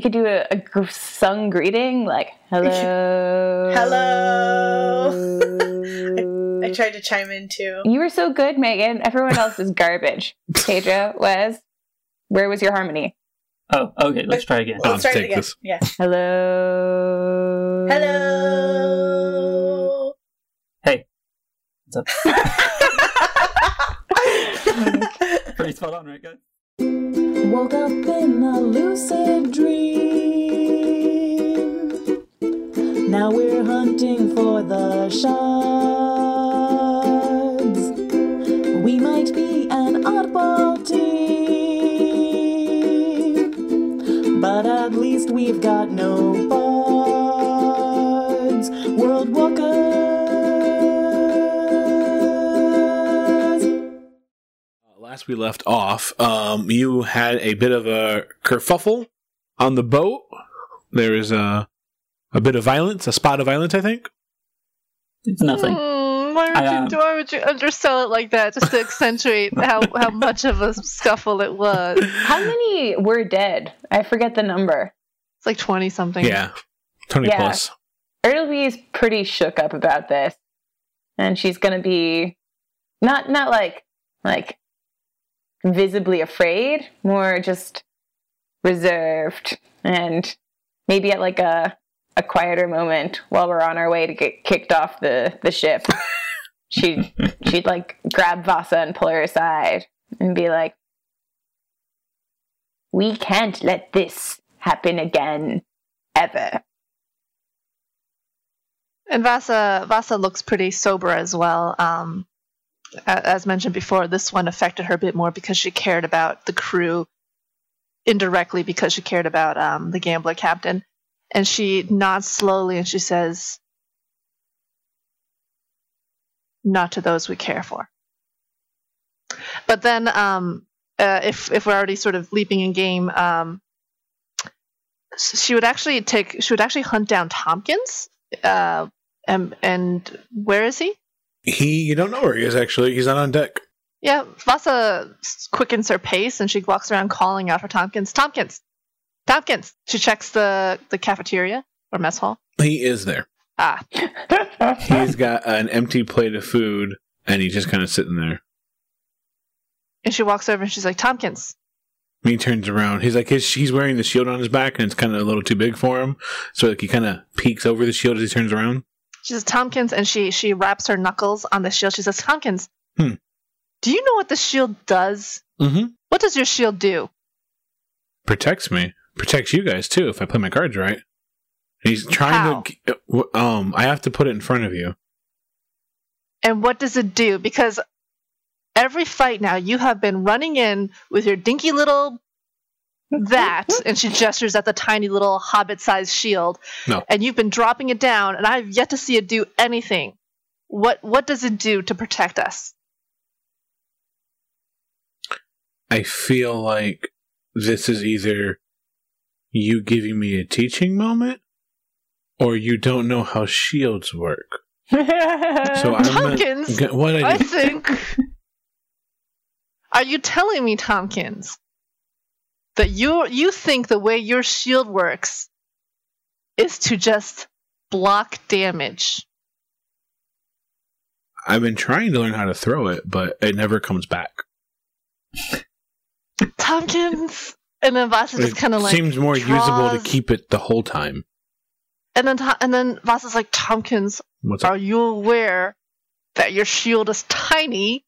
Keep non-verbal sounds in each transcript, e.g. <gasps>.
We could do a, a sung greeting, like hello, <laughs> Hello. <laughs> I tried to chime in too. You were so good, Megan. Everyone else is garbage. <laughs> Pedro, was where was your harmony? Oh, okay. Let's try again. Let's try it take again. this. Yeah. Hello. Hello. Hey, what's up? Pretty spot on, right, guys? Woke up in a lucid dream. Now we're hunting for the shards. We might be an oddball team, but at least we've got no bards. Last we left off, um, you had a bit of a kerfuffle on the boat. There is a a bit of violence, a spot of violence, I think. It's nothing. Mm, why, would I, um, you, why would you undersell it like that just to accentuate <laughs> how, how much of a scuffle it was? How many were dead? I forget the number. It's like 20 something. Yeah, twenty Yeah. plus. Ertleby's pretty shook up about this, and she's gonna be not not like like visibly afraid, more just reserved, and maybe at like a a quieter moment while we're on our way to get kicked off the the ship. <laughs> she'd she'd like grab Vasa and pull her aside and be like, "We can't let this happen again, ever." And Vasa Vasa looks pretty sober as well. Um, a- as mentioned before, this one affected her a bit more because she cared about the crew indirectly because she cared about um, the gambler captain. And she nods slowly and she says, "Not to those we care for." But then, um, uh, if if we're already sort of leaping in game, um, she would actually take she would actually hunt down Tompkins. Uh, and and where is he? He, you don't know where he is actually. He's not on deck. Yeah, Vasa quickens her pace and she walks around calling out for Tompkins. Tompkins, Tompkins. She checks the the cafeteria or mess hall. He is there. Ah, <laughs> He's got an empty plate of food, and he's just kind of sitting there. and she walks over and she's like, Tompkins. He turns around. He's like, his, he's wearing the shield on his back, and it's kind of a little too big for him. So like he kind of peeks over the shield as he turns around. She says Tompkins, and she she wraps her knuckles on the shield. She says, Tompkins, Hmm. do you know what the shield does? Mm-hmm. What does your shield do? Protects me. Protects you guys too if I play my cards right. He's trying How? to. Um, I have to put it in front of you. And what does it do? Because every fight now, you have been running in with your dinky little that, and she gestures at the tiny little hobbit-sized shield. No. And you've been dropping it down, and I've yet to see it do anything. What what does it do to protect us? I feel like this is either you giving me a teaching moment, or you don't know how shields work. So I'm Tompkins, G- what I I think. Are you telling me, Tompkins, that you you think the way your shield works is to just block damage? I've been trying to learn how to throw it, but it never comes back. Tompkins. And then Vasa just kind of like seems more usable to keep it the whole time. And then and then Vasa's like, Tompkins, What's up? are you aware that your shield is tiny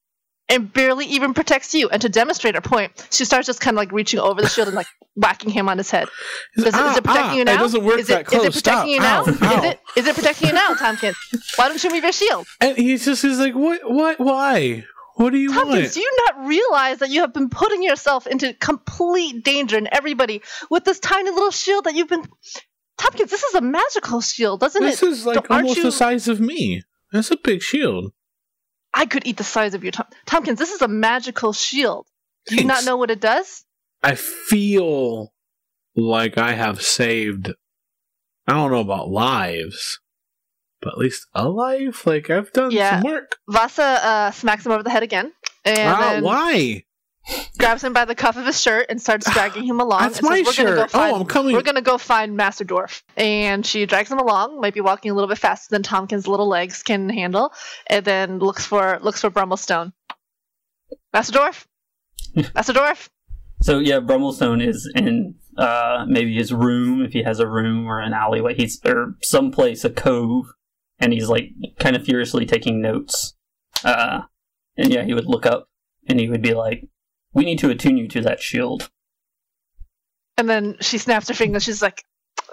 and barely even protects you? And to demonstrate her point, she starts just kind of like reaching over the shield and like whacking him on his head. Does it, is it ah, protecting ah, you now? It doesn't work is that it, close. Is it protecting Stop. you now? Ow, Is ow. it is it protecting you now, Tompkins? Why don't you move your shield? And he's just he's like, what? What? Why? What do you Tompkins, want? do you not realize that you have been putting yourself into complete danger and everybody with this tiny little shield that you've been. Tompkins, this is a magical shield, doesn't it? this is like Aren't almost you- the size of me. That's a big shield. I could eat the size of your Tom- Tompkins. This is a magical shield. Do you not know what it does? I feel like I have saved. I don't know about lives, but at least a life. Like I've done Yeah. some work. Vasa uh, smacks him over the head again, and Wow, then why? Grabs him by the cuff of his shirt and starts dragging him along. That's and my says, We're gonna go shirt. find, Oh, I'm coming. We're gonna go find Master Dwarf. And she drags him along, might be walking a little bit faster than Tompkins' little legs can handle, and then looks for looks for Brummelstone. Master Dwarf, <laughs> Master Dwarf. So yeah, Brummelstone is in uh, maybe his room if he has a room or an alleyway. He's or someplace a cove, and he's like kind of furiously taking notes. Uh, and yeah, he would look up and he would be like, "We need to attune you to that shield." And then she snaps her fingers. She's like,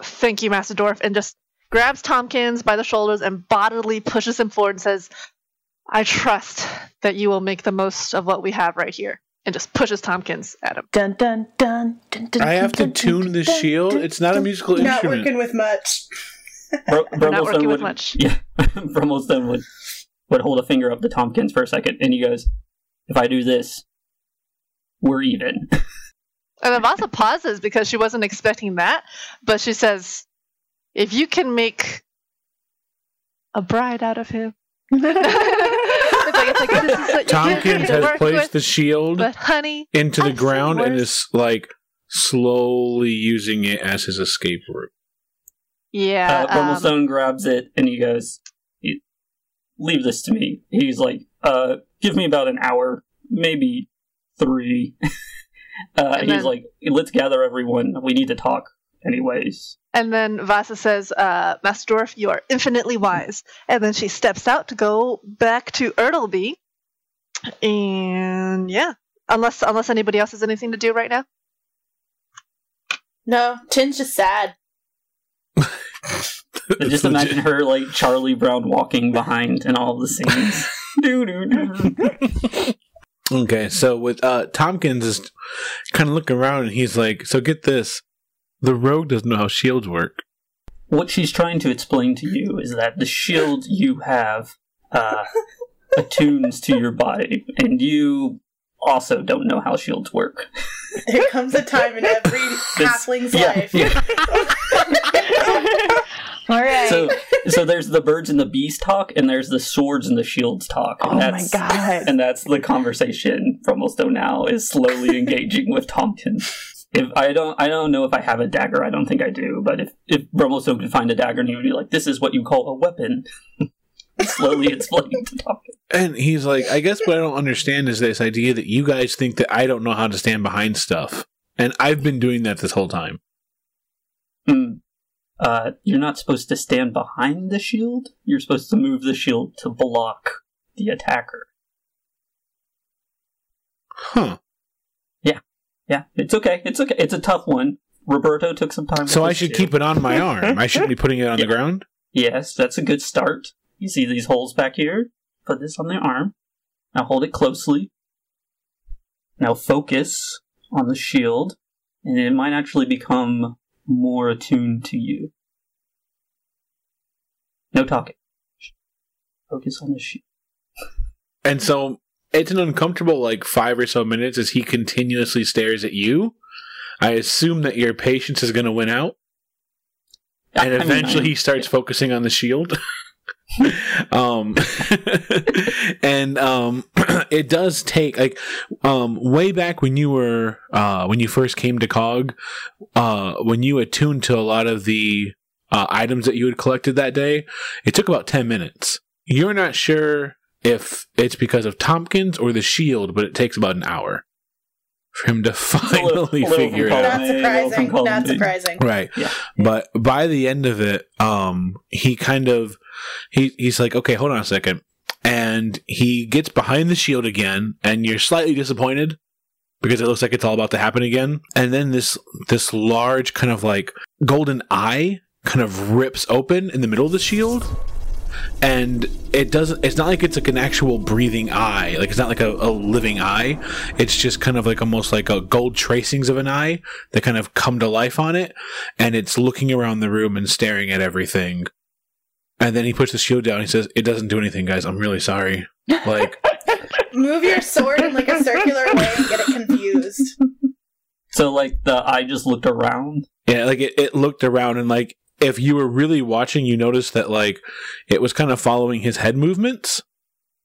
"Thank you, Master Dwarf," and just grabs Tompkins by the shoulders and bodily pushes him forward and says, "I trust that you will make the most of what we have right here." And just pushes Tompkins at him. Dun dun dun dun dun. I have to tune dun, the dun, shield. dun, It's not a musical dun. Not instrument. working with much. Br- We're <laughs> not Brummelstone working with much. <laughs> Yeah, <laughs> Brummelstone would would hold a finger up to Tompkins for a second, and he goes, "If I do this, we're even." <laughs> And then Vasa pauses because she wasn't expecting that, but she says, "If you can make a bride out of him." <laughs> it's like, it's like, this is what you Tompkins has placed with, the shield but honey, into the I've ground and is like slowly using it as his escape route. yeah, Uh, um, Brummelstone grabs it and he goes, "Leave this to me." He's like, uh, "Give me about an hour, maybe three. <laughs> uh, And he's then- like, "Let's gather everyone. We need to talk, anyways." and then Vasa says, uh, "Master Dwarf, you are infinitely wise." And then she steps out to go back to Ertleby, and yeah, unless unless anybody else has anything to do right now. No, Tin's just sad. I just imagine her like Charlie Brown walking behind in all the scenes. <laughs> <laughs> Okay, so with uh Tompkins is kind of looking around and he's like, "So get this, the rogue doesn't know how shields work." what she's trying to explain to you is that the shield you have uh, <laughs> attunes to your body, and you also don't know how shields work. There comes a time in every halfling's yeah, life. <laughs> yeah. <laughs> All right. So, so there's the birds and the bees talk, and there's the swords and the shields talk. And oh my that's, god. And that's the conversation from Almosto now is slowly <laughs> engaging with Tompkins. If I don't, I don't know if I have a dagger. I don't think I do. But if if Brummelstone could find a dagger, and he would be like, "This is what you call a weapon," <laughs> slowly <laughs> explaining to Tompkins. And he's like, "I guess what I don't understand is this idea that you guys think that I don't know how to stand behind stuff, and I've been doing that this whole time." Hmm. Uh, you're not supposed to stand behind the shield. You're supposed to move the shield to block the attacker. Huh. Yeah, Yeah. it's okay. It's okay. It's a tough one. Roberto took some time. So I should too. keep it on my arm. I shouldn't be putting it on Yeah. the ground. Yes, that's a good start. You see these holes back here? Put this on the arm. Now hold it closely. Now focus on the shield, and it might actually become more attuned to you. No talking. Focus on the shield. And so it's an uncomfortable like five or so minutes as he continuously stares at you. I assume that your patience is going to win out, and I mean, eventually I- he starts focusing on the shield. <laughs> <laughs> um, <laughs> and um, <clears throat> it does take like um way back when you were uh when you first came to Cog, uh when you attuned to a lot of the uh, items that you had collected that day, it took about ten minutes. You're not sure if it's because of Tompkins or the shield, but it takes about an hour for him to <laughs> a little- finally a little figure it out. Not Column A, little from surprising. Not surprising. Right. Yeah. But by the end of it, um, he kind of he he's like, okay, hold on a second, and he gets behind the shield again, and you're slightly disappointed because it looks like it's all about to happen again, and then this this large kind of like golden eye kind of rips open in the middle of the shield. And it doesn't. It's not like it's like an actual breathing eye. Like it's not like a, a living eye. It's just kind of like almost like a gold tracings of an eye that kind of come to life on it and it's looking around the room and staring at everything. And then he puts the shield down. He says, "It doesn't do anything, guys. I'm really sorry." Like, <laughs> Move your sword in like a circular way and get it confused. So like the eye just looked around. yeah, like it, it looked around and like if you were really watching, you noticed that like it was kind of following his head movements,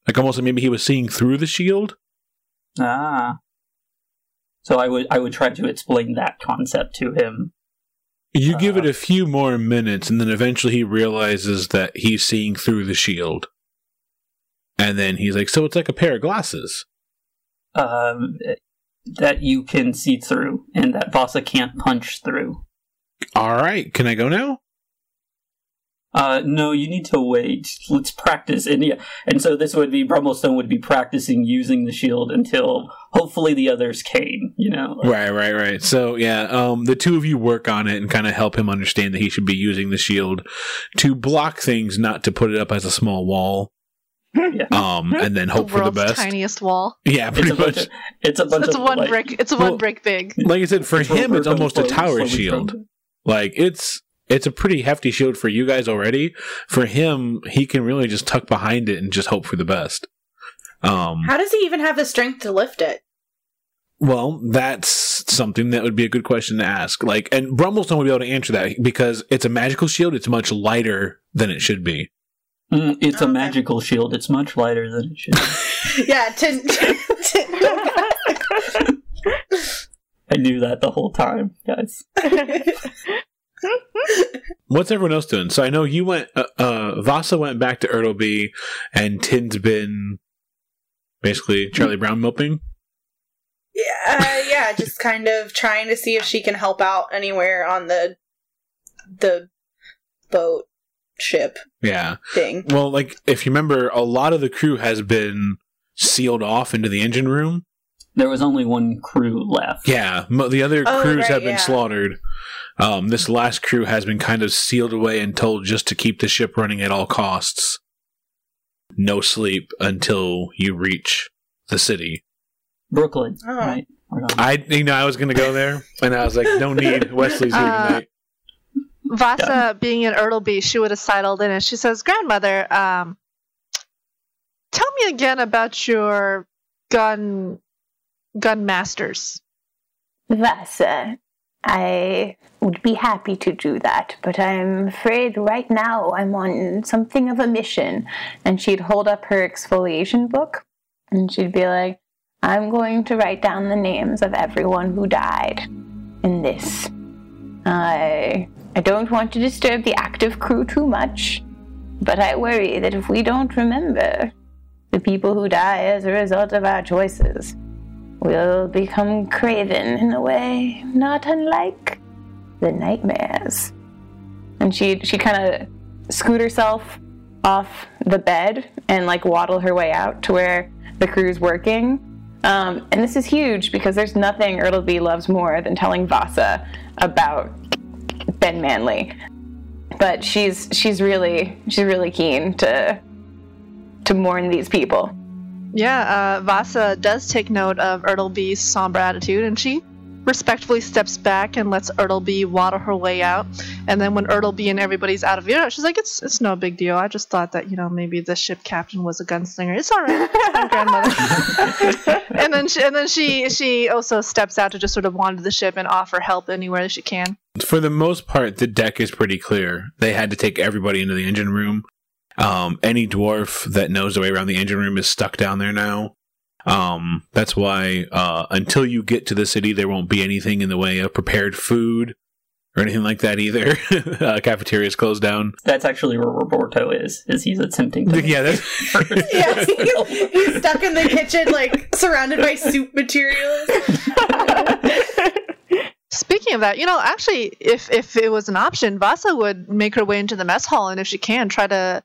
like almost like maybe he was seeing through the shield. Ah. So I would I would try to explain that concept to him. You give it Uh, a few more minutes, and then eventually he realizes that he's seeing through the shield. And then he's like, So it's like a pair of glasses. Um, that you can see through, and that Vasa can't punch through. All right, can I go now? Uh, no, you need to wait. Let's practice. And yeah, and so this would be Brummelstone would be practicing using the shield until hopefully the others came. You know, Right, right, right. So yeah, um, the two of you work on it and kind of help him understand that he should be using the shield to block things, not to put it up as a small wall. Yeah. Um, and then hope the for the best. tiniest wall. Yeah, it's pretty a bunch. much. Of, it's a bunch It's of one like, brick. It's Well- one brick big. Like I said, for it's him, it's almost a tower shield. Like it's it's a pretty hefty shield for you guys already. For him, he can really just tuck behind it and just hope for the best. Um, How does he even have the strength to lift it? well, that's something that would be a good question to ask. Like, and Brummelstone would be able to answer that because it's a magical shield. It's much lighter than it should be. Mm, it's a Okay. magical shield. It's much lighter than it should. be. <laughs> Yeah, Tin. Tin- <laughs> I knew that the whole time, guys. <laughs> <laughs> What's everyone else doing? So I know you went. Uh, uh Vasa went back to Ertleby, and Tin's been basically Charlie Brown moping. yeah, uh, yeah, just kind of trying to see if she can help out anywhere on the the boat ship Yeah. thing. Well, like if you remember, a lot of the crew has been sealed off into the engine room. There was only one crew left. Yeah, mo- the other Oh, crews right, have been yeah. slaughtered. Um, this last crew has been kind of sealed away and told just to keep the ship running at all costs. No sleep until you reach the city. Brooklyn, Oh. right? I, you know, I was going to go there, and I was like, no need. <laughs> Wesley's here Uh, tonight. Vasa, being in Ertleby, she would have sidled in and she says, "Grandmother, um, tell me again about your gun gun masters." Vasa, I would be happy to do that, but I'm afraid right now I'm on something of a mission. And she'd hold up her exfoliation book and she'd be like, I'm going to write down the names of everyone who died in this. I I don't want to disturb the active crew too much, but I worry that if we don't remember the people who die as a result of our choices, we'll become craven in a way not unlike the nightmares. And she she kind of scoot herself off the bed and like waddle her way out to where the crew's working. Um, and this is huge because there's nothing Ertleby loves more than telling Vasa about Ben Manley. But she's she's really she's really keen to to mourn these people. Yeah, uh, Vasa does take note of Ertleby's somber attitude, and she respectfully steps back and lets Ertleby waddle her way out. And then when Ertleby and everybody's out of view, she's like, "It's it's no big deal. I just thought that you know maybe the ship captain was a gunslinger. It's all right, it's fine, <laughs> grandmother." <laughs> and then she, and then she she also steps out to just sort of wander the ship and offer help anywhere that she can. For the most part, the deck is pretty clear. They had to take everybody into the engine room. Um, any dwarf that knows the way around the engine room is stuck down there now. Um, that's why uh, until you get to the city, there won't be anything in the way of prepared food or anything like that either. <laughs> uh, cafeteria's closed down. That's actually where Roberto is. Is he's attempting to? Yeah, that's, <laughs> Yeah, he's, he's stuck in the kitchen, like surrounded by soup materials. Speaking of that, you know, actually, if if it was an option, Vasa would make her way into the mess hall, and if she can, try to.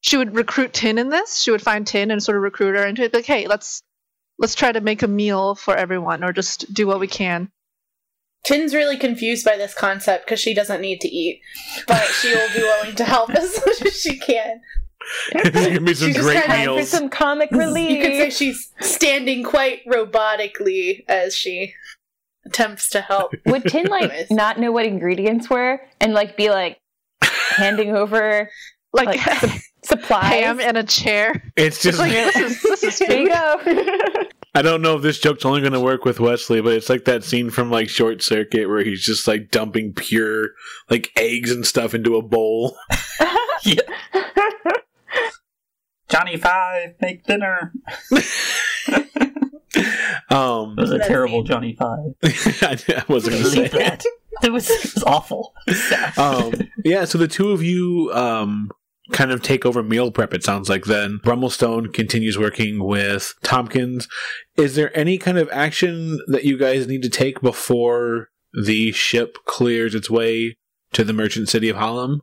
She would recruit Tin in this. She would find Tin and sort of recruit her into it. Like, hey, let's let's try to make a meal for everyone, or just do what we can. Tin's really confused by this concept because she doesn't need to eat, but she will be willing to help as <laughs> much as she can. <laughs> there's gonna be some She's just great kinda For some comic relief. You could say <laughs> she's standing quite robotically as she attempts to help. Would Tin like not know what ingredients were and like be like handing over Like, like sup- supplies? ham in a chair. It's just <laughs> Like, this is this is there go. <laughs> I don't know if this joke's only going to work with Wesley, but it's like that scene from like Short Circuit where he's just like dumping pure like eggs and stuff into a bowl. <laughs> Yeah. Johnny Five, make dinner. Um, It was a terrible neat. Johnny Five. I wasn't going to say that. It was, it was awful. Um, yeah, so the two of you um, kind of take over meal prep, it sounds like then. Brummelstone continues working with Tompkins. Is there any kind of action that you guys need to take before the ship clears its way to the merchant city of Hallam?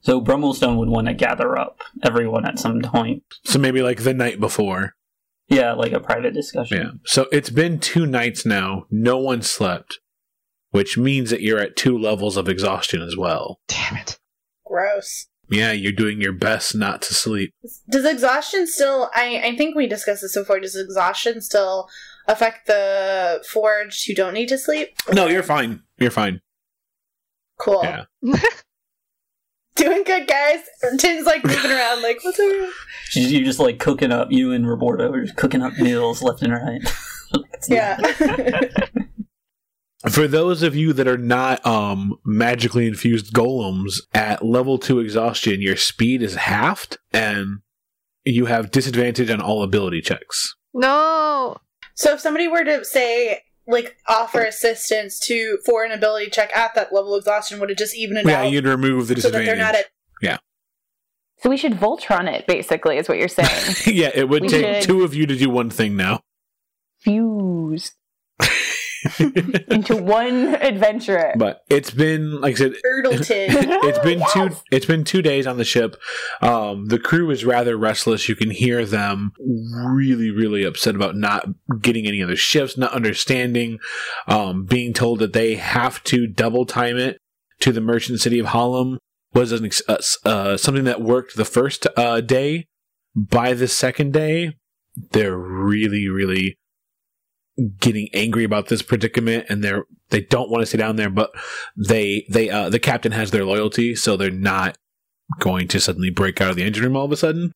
So Brummelstone would want to gather up everyone at some point. So maybe like the night before. Yeah, like a private discussion. Yeah. So it's been two nights now. No one slept, which means that you're at two levels of exhaustion as well. Damn it. Gross. Yeah, you're doing your best not to sleep. Does exhaustion still? I I think we discussed this before. Does exhaustion still affect the forged who don't need to sleep? No, you're fine. You're fine. Cool. Yeah. <laughs> Doing good, guys. Tim's like moving around, like what's over? You- <laughs> You're just like cooking up, you and Roberto are just cooking up meals left and right. <laughs> Yeah. For those of you that are not um, magically infused golems, at level 2 exhaustion, your speed is halved and you have disadvantage on all ability checks. No. so if somebody were to say like offer assistance to for an ability check at that level of exhaustion, would it just even it Yeah, out you'd remove the disadvantage. so that they're not at yeah. So we should Voltron it, basically, is what you're saying. <laughs> yeah, it would We take should- two of you to do one thing now. Fuse <laughs> into one adventure. but it's been, like I said, Erdleton. <laughs> it's been two it's been two days on the ship um the crew is rather restless you can hear them really really upset about not getting any other ships not understanding um being told that they have to double time it to the merchant city of Hallam was an ex- uh, uh, something that worked the first uh, day by the second day they're really really getting angry about this predicament and they're they don't want to stay down there but they they uh the captain has their loyalty so they're not going to suddenly break out of the engine room all of a sudden.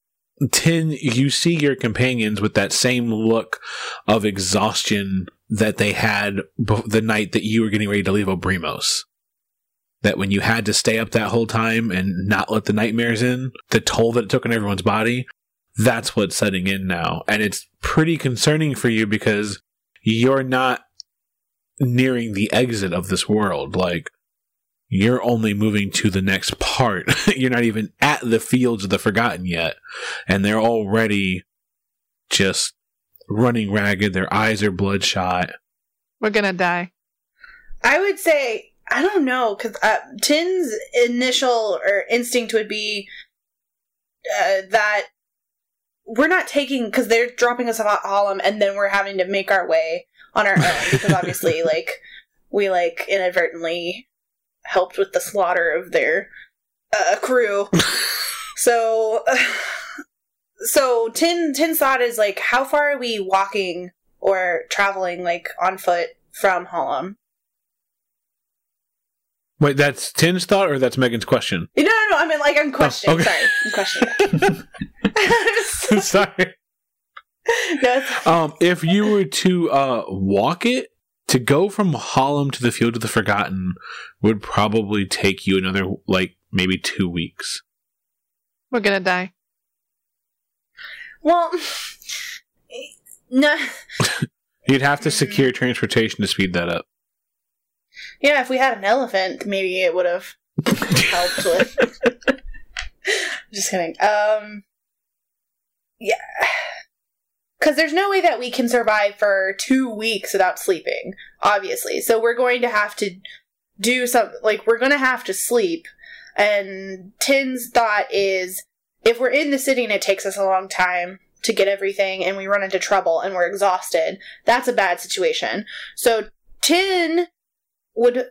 Tin you see your companions with that same look of exhaustion that they had the night that you were getting ready to leave obrimos that when you had to stay up that whole time and not let the nightmares in the toll that it took on everyone's body that's what's setting in now. And it's pretty concerning for you because you're not nearing the exit of this world. Like, you're only moving to the next part. <laughs> you're not even at the fields of the forgotten yet. And they're already just running ragged. Their eyes are bloodshot. We're gonna die. I would say I don't know because uh, Tin's initial or instinct would be uh, that we're not taking because they're dropping us off at Harlem and then we're having to make our way on our own because <laughs> obviously like we like inadvertently helped with the slaughter of their uh, crew. <laughs> so <sighs> so Tin Tin thought is like how far are we walking or traveling like on foot from Harlem? Wait, that's Tin's thought or that's Megan's question? No, no, no. I mean, like, I'm questioning. okay. Sorry, I'm questioning. <laughs> it. <laughs> Sorry. no, Um, if you were to uh, walk it, to go from Harlem to the Field of the Forgotten would probably take you another, like, maybe two weeks. We're gonna die. well, no. <laughs> You'd have to secure transportation to speed that up. Yeah, if we had an elephant, maybe it would have helped with. <laughs> Just kidding. Um, yeah, <sighs> because there's no way that we can survive for two weeks without sleeping. Obviously, so we're going to have to do some. Like, we're going to have to sleep. And Tin's thought is, if we're in the city and it takes us a long time to get everything, and we run into trouble and we're exhausted, that's a bad situation. So Tin would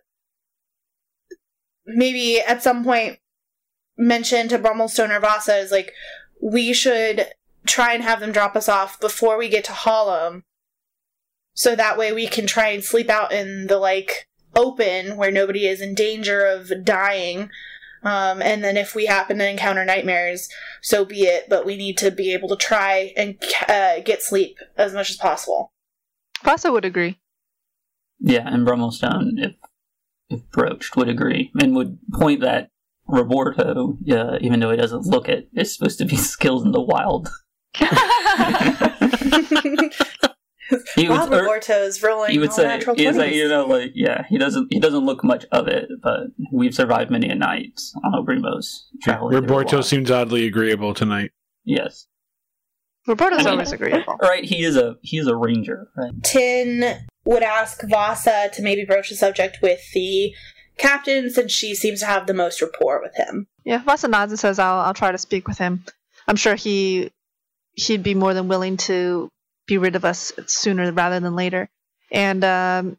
maybe at some point mention to Brummelstone or Vasa is like, we should try and have them drop us off before we get to Harlem. So that way we can try and sleep out in the like open where nobody is in danger of dying. Um, and then if we happen to encounter nightmares, so be it. But we need to be able to try and uh, get sleep as much as possible. Vasa would agree. Yeah, and Brummelstone, if, if broached, would agree and would point that Roberto, uh, even though he doesn't look it, is supposed to be <laughs> skilled in the wild. He would, or Roberto's rolling he would all say, natural he would say, 20s. you know, like, yeah, he doesn't, he doesn't look much of it, but we've survived many a night on Obrimo's travel. Roberto seems oddly agreeable tonight. yes, Roberto's I mean- always agreeable. right. He is a he is a ranger, right? Tin would ask Vasa to maybe broach the subject with the captain since she seems to have the most rapport with him. Yeah, Vasa nods and says, "I'll I'll try to speak with him. I'm sure he he'd be more than willing to be rid of us sooner rather than later." And um,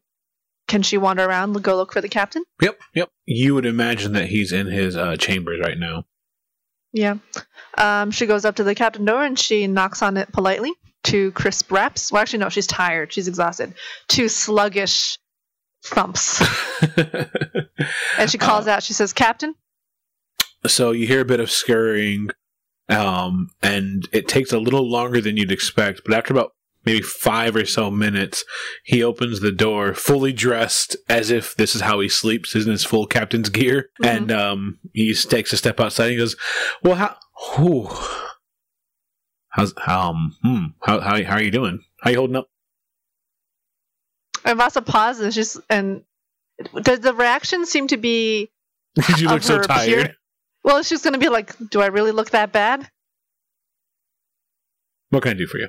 can she wander around, go look for the captain? Yep, yep. You would imagine that he's in his uh, chambers right now. Yeah. Um, she goes up to the captain door and she knocks on it politely. Two crisp raps. Well, actually, no, she's tired. She's exhausted. Two sluggish thumps. <laughs> And she calls out. She says, "Captain." so you hear a bit of scurrying, um, and it takes a little longer than you'd expect. But after about maybe five or so minutes, he opens the door, fully dressed as if this is how he sleeps, is in his full captain's gear, Mhm. and um, he takes a step outside. and goes, "Well, how? Whew, how's um, hmm, how how how are you doing? How are you holding up?" And Vasa pauses. Just and does the reaction seem to be? <laughs> you look so tired. Well, she's going to be like, "Do I really look that bad?" What can I do for you?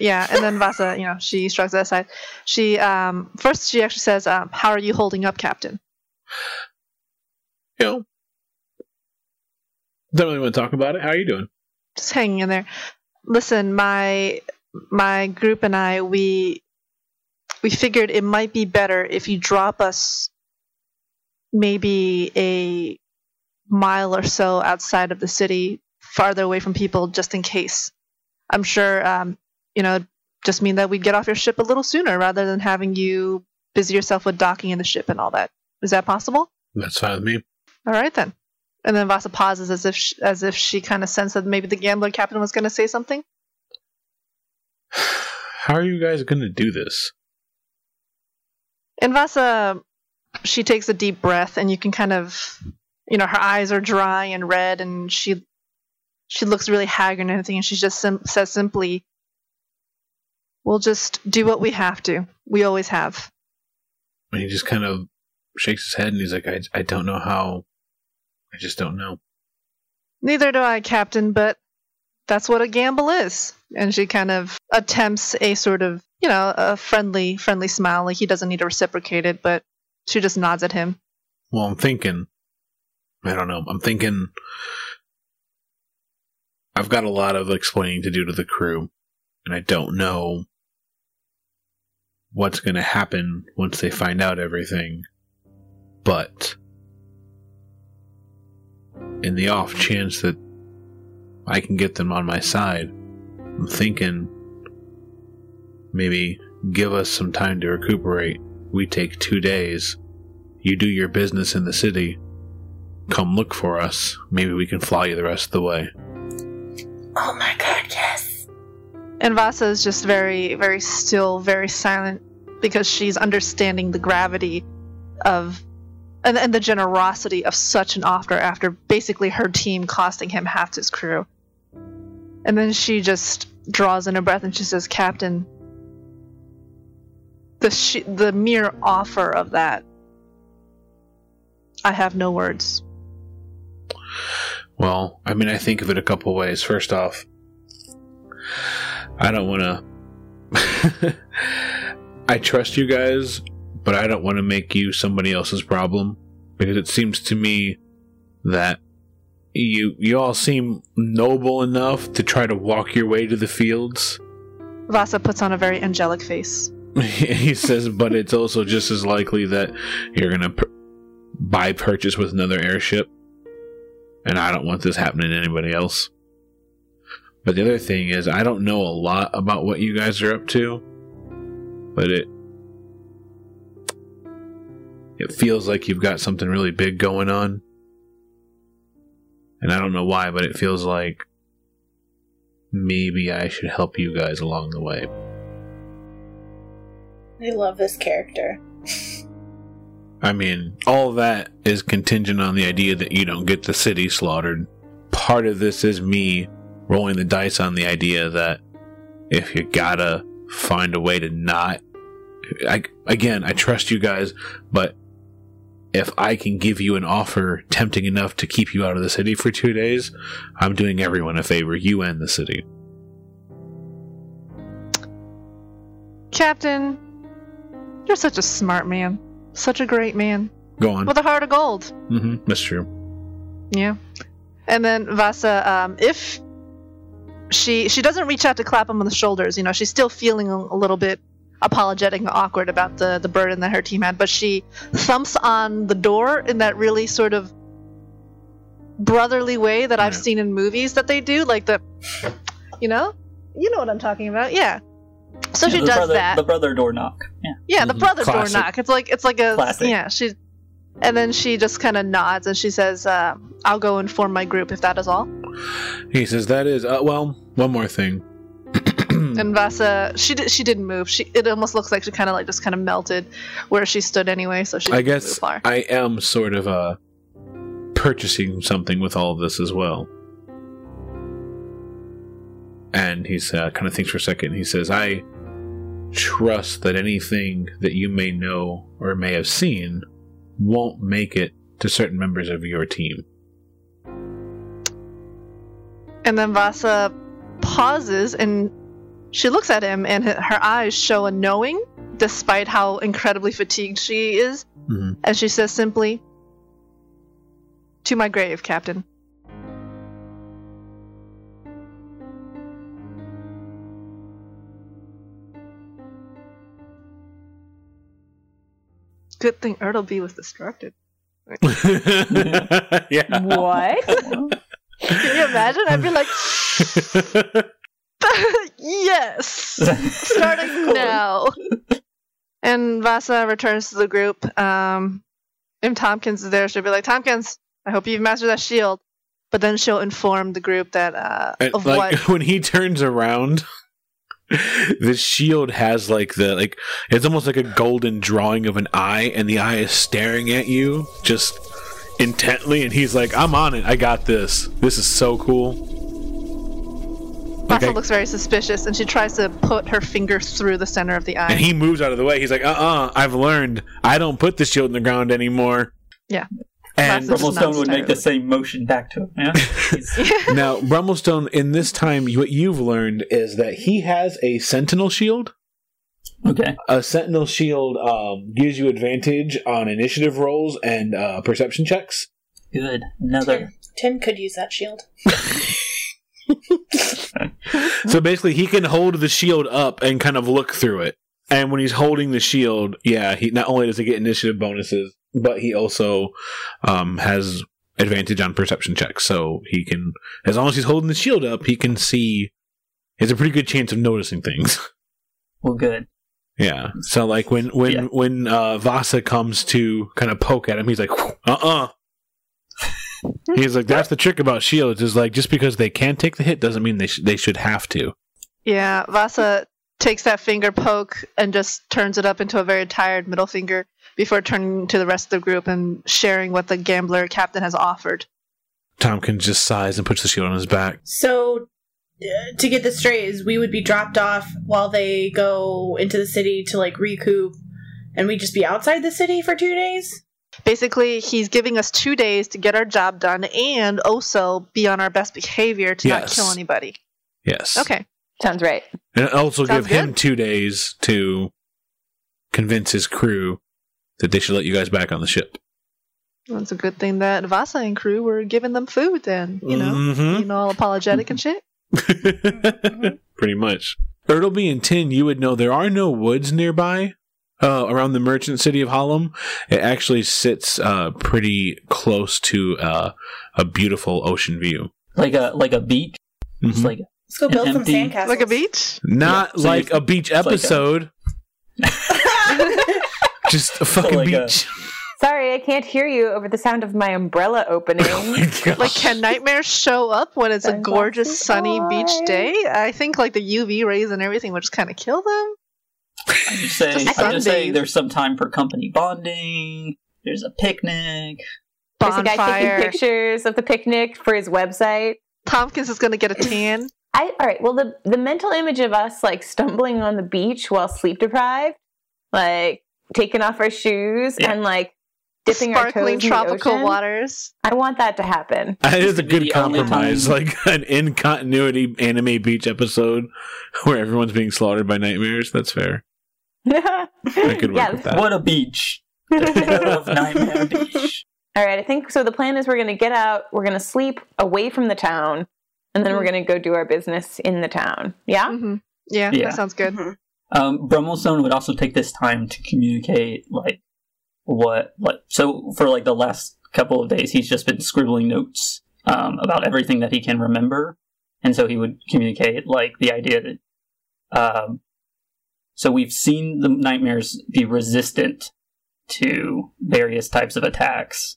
Yeah, and then Vasa, you know, she shrugs that aside. She um first she actually says, um, "How are you holding up, Captain?" You know, don't really want to talk about it. How are you doing? Just hanging in there. Listen, my my group and I we we figured it might be better if you drop us maybe a mile or so outside of the city, farther away from people, just in case. I'm sure, um, you know, just mean that we'd get off your ship a little sooner rather than having you busy yourself with docking in the ship and all that. Is that possible? That's fine with me. All right then. And then Vasa pauses as if she, as if she kind of sensed that maybe the gambler captain was going to say something. <sighs> How are you guys going to do this? And Vasa, she takes a deep breath, and you can kind of, you know, her eyes are dry and red, and she she looks really haggard and everything, and she just sim- says simply, "We'll just do what we have to. We always have." And he just kind of shakes his head and he's like, I, I don't know how. I just don't know. Neither do I, Captain, but that's what a gamble is. And she kind of attempts a sort of, you know, a friendly, friendly smile. Like he doesn't need to reciprocate it, but she just nods at him. Well, I'm thinking. I don't know. I'm thinking. I've got a lot of explaining to do to the crew, and I don't know what's going to happen once they find out everything. But in the off chance that I can get them on my side, I'm thinking maybe give us some time to recuperate. We take two days. You do your business in the city. Come look for us. Maybe we can fly you the rest of the way. Oh my god, yes. And Vasa is just very, very still, very silent because she's understanding the gravity of and, and the generosity of such an offer after basically her team costing him half his crew. And then she just draws in a breath and she says, "Captain, the sh- the mere offer of that, I have no words." Well, I mean, I think of it a couple ways. First off, I don't want to. <laughs> I trust you guys, but I don't want to make you somebody else's problem because it seems to me that you you all seem noble enough to try to walk your way to the fields. Vasa puts on a very angelic face. <laughs> he says, but it's also just as likely that you're gonna pur- buy purchase with another airship, and I don't want this happening to anybody else. But the other thing is, I don't know a lot about what you guys are up to, but it it feels like you've got something really big going on, and I don't know why, but it feels like maybe I should help you guys along the way. I love this character. <laughs> I mean, all that is contingent on the idea that you don't get the city slaughtered. Part of this is me rolling the dice on the idea that if you gotta find a way to not. I, again, I trust you guys, but if I can give you an offer tempting enough to keep you out of the city for two days, I'm doing everyone a favor, you and the city. Captain, you're such a smart man. Such a great man. Go on. With a heart of gold. Mm-hmm. that's true. Yeah. And then Vasa, um, if she she doesn't reach out to clap him on the shoulders, you know, she's still feeling a, a little bit apologetic and awkward about the the burden that her team had, but she thumps on the door in that really sort of brotherly way that I've Yeah. seen in movies that they do, like the, you know, you know what I'm talking about, yeah. So Yeah, she does brother, that. The brother door knock. Yeah. Yeah, the Mhm. brother Classic. door knock. It's like it's like a Classic. yeah. She and then she just kind of nods and she says, uh, "I'll go inform my group if that is all." He says, That is, uh, well, one more thing. <clears throat> And Vasa, she did, she didn't move. She it almost looks like she kind of like just kind of melted where she stood anyway. So she I didn't move guess far. I am sort of uh, purchasing something with all of this as well. And he's uh, kind of thinks for a second. He says, "I trust that anything that you may know or may have seen won't make it to certain members of your team." And then Vasa pauses and she looks at him, and her eyes show a knowing, despite how incredibly fatigued she is. Mhm. And she says simply, "To my grave, Captain." Good thing Ertleby was distracted. <laughs> yeah. What? <laughs> Can you imagine? I'd be like, <laughs> yes, starting now. And Vasa returns to the group. Um, if Tompkins is there, she'll be like, Tompkins, I hope you've mastered that shield. But then she'll inform the group that uh, of like what. when he turns around <laughs> the shield has like the like it's almost like a golden drawing of an eye and the eye is staring at you just intently and he's like i'm on it. I got this. This is so cool. Vasa I- looks very suspicious, and she tries to put her finger through the center of the eye. and he moves out of the way. He's like uh-uh. I've learned. I don't put the shield in the ground anymore. Yeah. And That's Rumblestone not would make the same motion back to him. Yeah. <laughs> <laughs> Now brummelstone in this time what you've learned is that he has a sentinel shield okay. a sentinel shield um, gives you advantage on initiative rolls and uh, perception checks Good. Another. Tim, Tim could use that shield. <laughs> so basically he can hold the shield up and kind of look through it and when he's holding the shield yeah he not only does he get initiative bonuses but he also um, has advantage on perception checks so he can as long as he's holding the shield up he can see he has a pretty good chance of noticing things <laughs> Well, good. Yeah. So like when when Yeah. when uh, Vasa comes to kind of poke at him, he's like, uh uh He's like, that's the trick about shields is like just because they can take the hit doesn't mean they sh- they should have to. Yeah, Vasa takes that finger poke and just turns it up into a very tired middle finger before turning to the rest of the group and sharing what the gambler captain has offered. Tompkins just sighs and puts the shield on his back. So, uh, to get this straight, is we would be dropped off while they go into the city to like recoup, and we'd just be outside the city for two days. Basically, he's giving us two days to get our job done and also be on our best behavior to not kill anybody. Yes. Okay. Sounds right. And also Sounds give him two days to convince his crew that they should let you guys back on the ship. Well, it's a good thing that Vasa and crew were giving them food then, you know? Mhm. You know, all apologetic and shit. <laughs> Pretty much. Ertleby and Tin, you would know there are no woods nearby uh, around the merchant city of Harlem. It actually sits uh, pretty close to uh, a beautiful ocean view. Like a like a beach. It's Mhm. like Let's go build some Empty. sandcastles. Like a beach? Not Yeah, so like a beach like a- episode, <laughs> just a <laughs> fucking like a- beach. Sorry, I can't hear you over the sound of my umbrella opening. <laughs> Oh my. Like, can nightmares show up when it's a Sunglasses gorgeous sunny beach day? I think like the UV rays and everything would just kind of kill them. I just say Just I just say sunbathe. there's some time for company bonding. There's a picnic. There's a guy taking pictures of the picnic for his website. Tompkins is going to get a <laughs> tan I all right. Well, the the mental image of us like stumbling on the beach while sleep deprived, like taking off our shoes Yeah. and like dipping our toes Sparkling in the tropical ocean, waters. I want that to happen. That is This a good compromise, like an in continuity anime beach episode <laughs> where everyone's being slaughtered by nightmares. That's fair. I could work <laughs> yeah. with that. What a beach! The hero of Nightmare <laughs> Beach. All right. I think so. The plan is we're going to get out. We're going to sleep away from the town, and then we're going to go do our business in the town. Yeah. hmm Yeah, Yeah. that sounds good. Mhm. Um, Brummelstone would also take this time to communicate, like, what, like, so for like the last couple of days, he's just been scribbling notes um, about everything that he can remember, and so he would communicate, like, the idea that, um, so we've seen the nightmares be resistant to various types of attacks.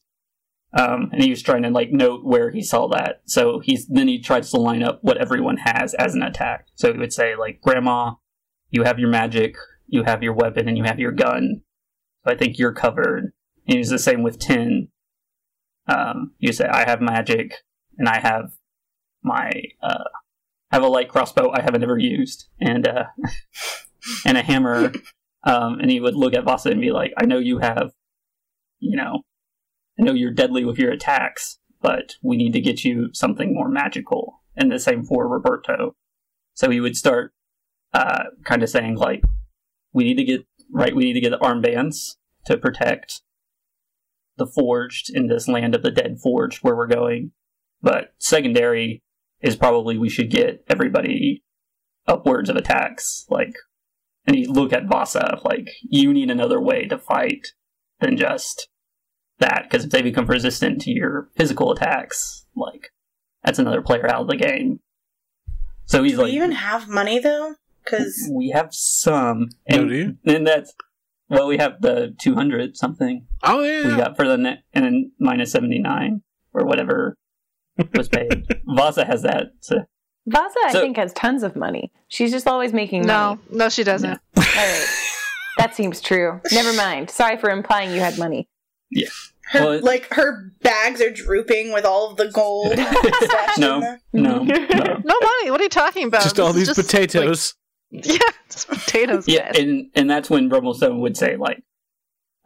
Um, and he was trying to like note where he saw that. So he's then he tries to line up what everyone has as an attack. So he would say like, "Grandma, you have your magic, you have your weapon, and you have your gun. So I think you're covered. And it's the same with Tin. Um, you say, I have magic, and I have my, uh, I have a light crossbow I haven't ever used, and, uh, <laughs> and a hammer. Um, and he would look at Vasa and be like, I know you have, you know, I know you're deadly with your attacks, but we need to get you something more magical. And the same for Roberto. So he would start uh, kind of saying like, we need to get right. We need to get armbands to protect the forged in this land of the dead forged where we're going. But secondary is probably we should get everybody upwards of attacks. Like, and you look at Vasa like you need another way to fight than just that because if they become resistant to your physical attacks, like that's another player out of the game. So he's Do like, we even have money though? Because we have some, No, and, do you? and that's well, we have the two hundred something Oh yeah. we got for the net, and then minus seventy nine or whatever was paid. <laughs> Vasa has that. So, Vasa, I think, has tons of money. She's just always making No, money. no, she doesn't. All right. That seems true. Never mind. Sorry for implying you had money. her Well, like her bags are drooping with all of the gold <laughs> no, no, <laughs> no. No money. What are you talking about? just all these just, potatoes. Yeah, just <laughs> potatoes. Yeah, guys. and and that's when Brummelstone would say like,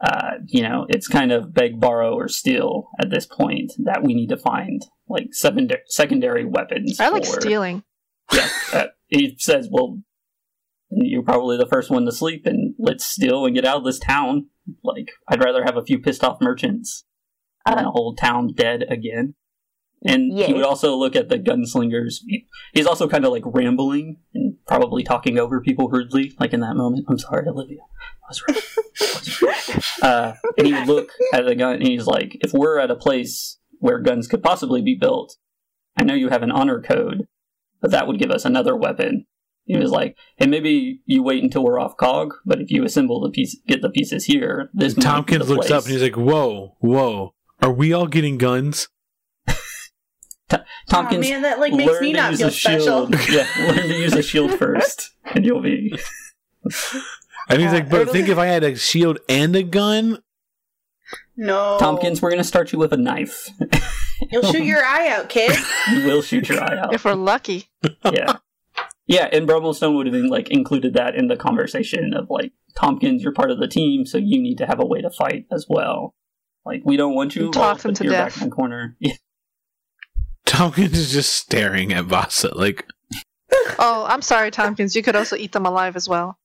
uh, you know, it's kind of beg, borrow, or steal at this point that we need to find like secondary secondary weapons. I like for- stealing. Yeah, uh, he says, well, you're probably the first one to sleep, and let's steal and get out of this town. Like, I'd rather have a few pissed off merchants than Uh, a whole town dead again. And he would also look at the gunslingers. He's also kind of like rambling and probably talking over people rudely, like in that moment. I'm sorry, Olivia. I was rude. I was rude. uh, and he would look at the gun and he's like, if we're at a place where guns could possibly be built, I know you have an honor code, but that would give us another weapon. He was like, and maybe you wait until we're off cog, but if you assemble the piece, get the pieces here, this might be Tompkins looks up and he's like, "Whoa, whoa, are we all getting guns?" Tompkins, oh man, that like makes me not use feel a special. shield. <laughs> yeah, learn to use a shield first, <laughs> and you'll be. And he's Uh, like, "But it'll- think if I had a shield and a gun." No, Tompkins, we're gonna start you with a knife. <laughs> you'll shoot your eye out, kid. you will shoot your eye out. If we're lucky. yeah, yeah. And Brummelstone would have been like included that in the conversation of like Tompkins, you're part of the team, so you need to have a way to fight as well. Like we don't want you And talks involved, to you're death. back in the corner. Yeah. Tompkins is just staring at Vasa like, Oh, I'm sorry, Tompkins. You could also eat them alive as well.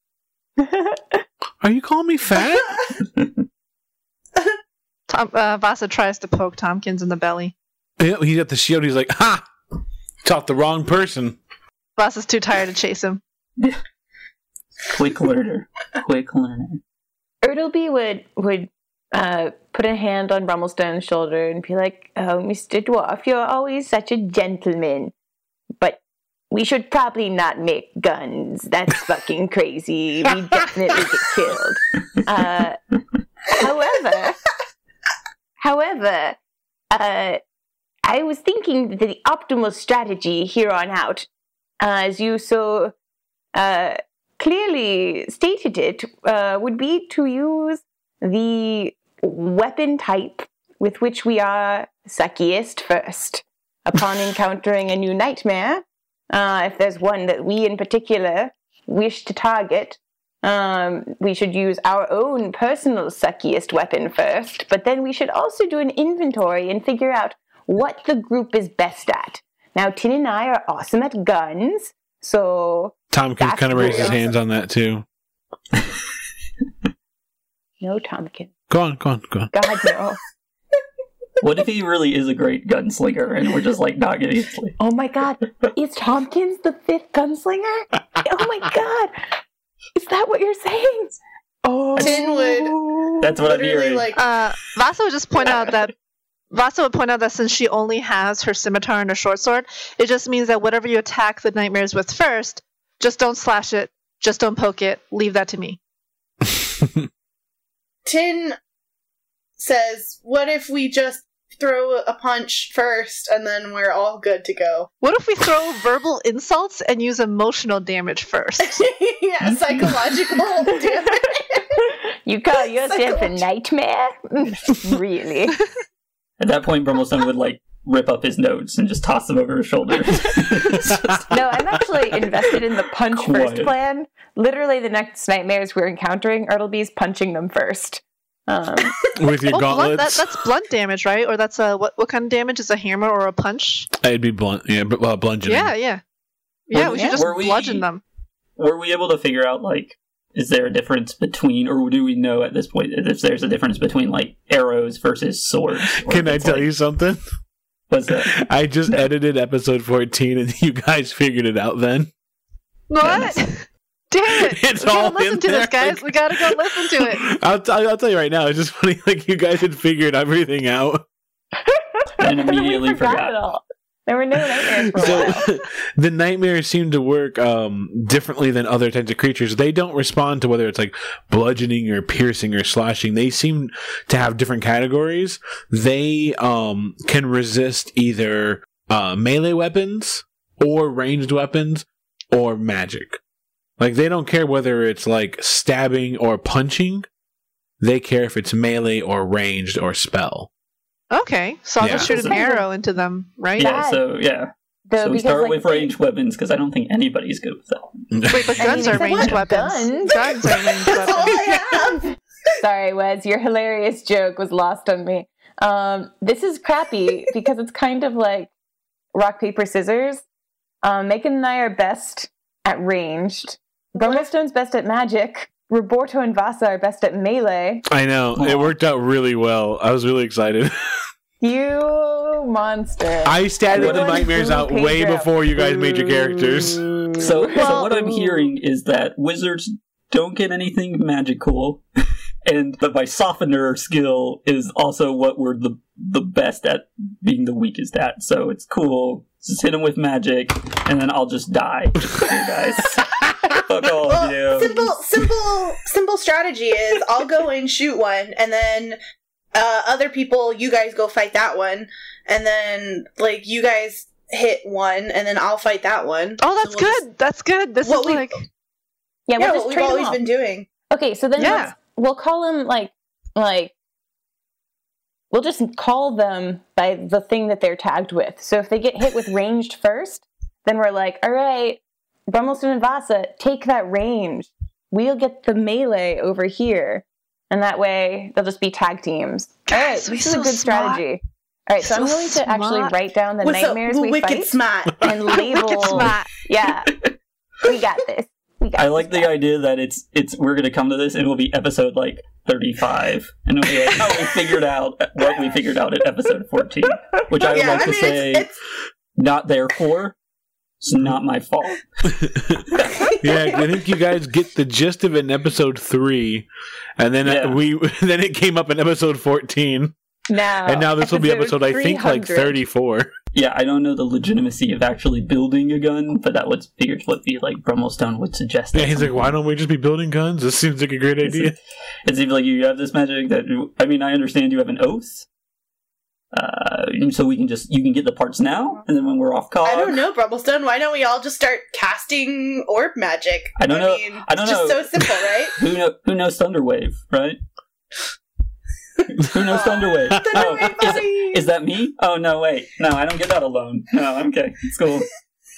"Are you calling me fat?" <laughs> Tom, uh, Vasa tries to poke Tompkins in the belly. Yeah, he's got the shield. He's like, "Ha! Taught the wrong person." Vasa's too tired to chase him. <laughs> Quick learner, quick learner. Ertleby would would uh, put a hand on Brummelstone's shoulder and be like, "Oh, Mister Dwarf, you're always such a gentleman, but we should probably not make guns. That's <laughs> fucking crazy. We definitely get killed. Uh, however, however, uh, I was thinking that the optimal strategy here on out, uh, as you so." Uh, clearly stated it uh, would be to use the weapon type with which we are suckiest first. Upon <laughs> encountering a new nightmare, uh, if there's one that we in particular wish to target, um, we should use our own personal suckiest weapon first, but then we should also do an inventory and figure out what the group is best at. Now, Tin and I are awesome at guns, so Tom That's kind of raised his cool. hands on that too. <laughs> no Tompkins. Go on, go on, go on. God, no. <laughs> What if he really is a great gunslinger and we're just like not getting sleep? Oh my god, is Tompkins the fifth gunslinger? Oh my god, is that what you're saying? Oh, Tin would That's what I'm hearing. like Uh, Vasa would just point out that Vasa would point out that since she only has her scimitar and her short sword, it just means that whatever you attack the nightmares with first, just don't slash it, just don't poke it. Leave that to me. <laughs> Tin says, "What if we just throw a punch first, and then we're all good to go?" What if we throw verbal insults and use emotional damage first? <laughs> yeah, psychological <laughs> damage. You call yourself a nightmare? <laughs> really? At that point, Brummelstone would like rip up his notes and just toss them over his shoulder. <laughs> <laughs> No, I'm actually invested in the punch first plan. Literally, the next nightmares we're encountering, Ertleby's punching them first. Um, <laughs> With your Oh, blunt, that, gauntlets, that's blunt damage, right? Or that's a what? What kind of damage is a hammer or a punch? it'd be blunt. Yeah, but well, bludgeoning. Yeah, yeah, yeah. Were- we should just were we- bludgeon them. Were we able to figure out like is there a difference between, or do we know at this point if there's a difference between like arrows versus swords? Can I tell like- you something? What's that? <laughs> I just edited episode 14 and you guys figured it out then. What? Damn it! <laughs> <laughs> It's we gotta all listen in to this, there. guys. We gotta go listen to it. I'll, t- I'll tell you right now, it's just funny, like you guys had figured everything out. And immediately we forgot forgot. There were no nightmares for. So <laughs> the nightmares seem to work um, differently than other types of creatures. They don't respond to whether it's like bludgeoning or piercing or slashing. They seem to have different categories. They um, can resist either uh, melee weapons or ranged weapons or magic. Like they don't care whether it's like stabbing or punching. They care if it's melee or ranged or spell. Okay, so I'll just shoot an arrow into them, right? Yeah, so yeah. Though, so we start like, with ranged weapons because I don't think anybody's good with that. Wait, but <laughs> I mean, guns are ranged what? weapons. Guns? Guns are ranged <laughs> That's all weapons. I <laughs> have. Sorry, Wes, your hilarious joke was lost on me. Um, this is crappy because it's kind of like rock, paper, scissors. Um, Megan and I are best at ranged. Brummelstone's best at magic. Roberto and Vasa are best at melee. I know it worked out really well. I was really excited. <laughs> You monster. I statted What the nightmares do, out way before you guys made your characters. <laughs> So, so what I'm hearing is that wizards don't get anything magical, <laughs> and that my softener skill is also what we're the the best at being the weakest at. So it's cool. Just hit them with magic, and then I'll just die. you guys, fuck all Well, of you. simple, simple, simple strategy is I'll go and shoot one, and then uh, other people, you guys go fight that one, and then like you guys hit one, and then I'll fight that one. Oh, that's So we'll good. That's good. This What is we- like yeah, Just, we'll what just we've always been doing. Okay, so then Yeah. we'll call them like like we'll just call them by the thing that they're tagged with. So if they get hit with ranged first, then we're like, all right, Brummelstone and Vasa, take that range. We'll get the melee over here. And that way they'll just be tag teams. All right, Guys, we're this is a good smart. strategy. All right, so, I'm So going to actually write down the What's up? nightmares We're we wicked fight smart. <laughs> and label. wicked smart. Yeah, we got this. We got I this, like the guys. idea that it's it's we're gonna come to this and it'll be episode like thirty five and it'll be like how we figured out what we figured out at episode fourteen, which I would yeah, like I to mean say it's, not therefore. It's not my fault. <laughs> <laughs> yeah, I think you guys get the gist of it in episode three, and then uh, Yeah. we <laughs> then it came up in episode fourteen, Now, and now this will be episode I think like thirty four. Yeah, I don't know the legitimacy of actually building a gun, but that would figures what be like Brummelstone would suggest. Yeah, he's like, why don't we just be building guns? This seems like a great idea. It seems like you have this magic that I mean, I understand you have an oath. Uh, so we can just you can get the parts now, and then when we're off call, I don't know, Brummelstone. Why don't we all just start casting orb magic? I don't know- Mean, I don't it's just so simple, right? <laughs> Who know who knows Thunderwave, right? who knows Thunderwave? <laughs> Oh, is, that me? Oh no, wait, no, I don't get that alone. No, okay, it's cool.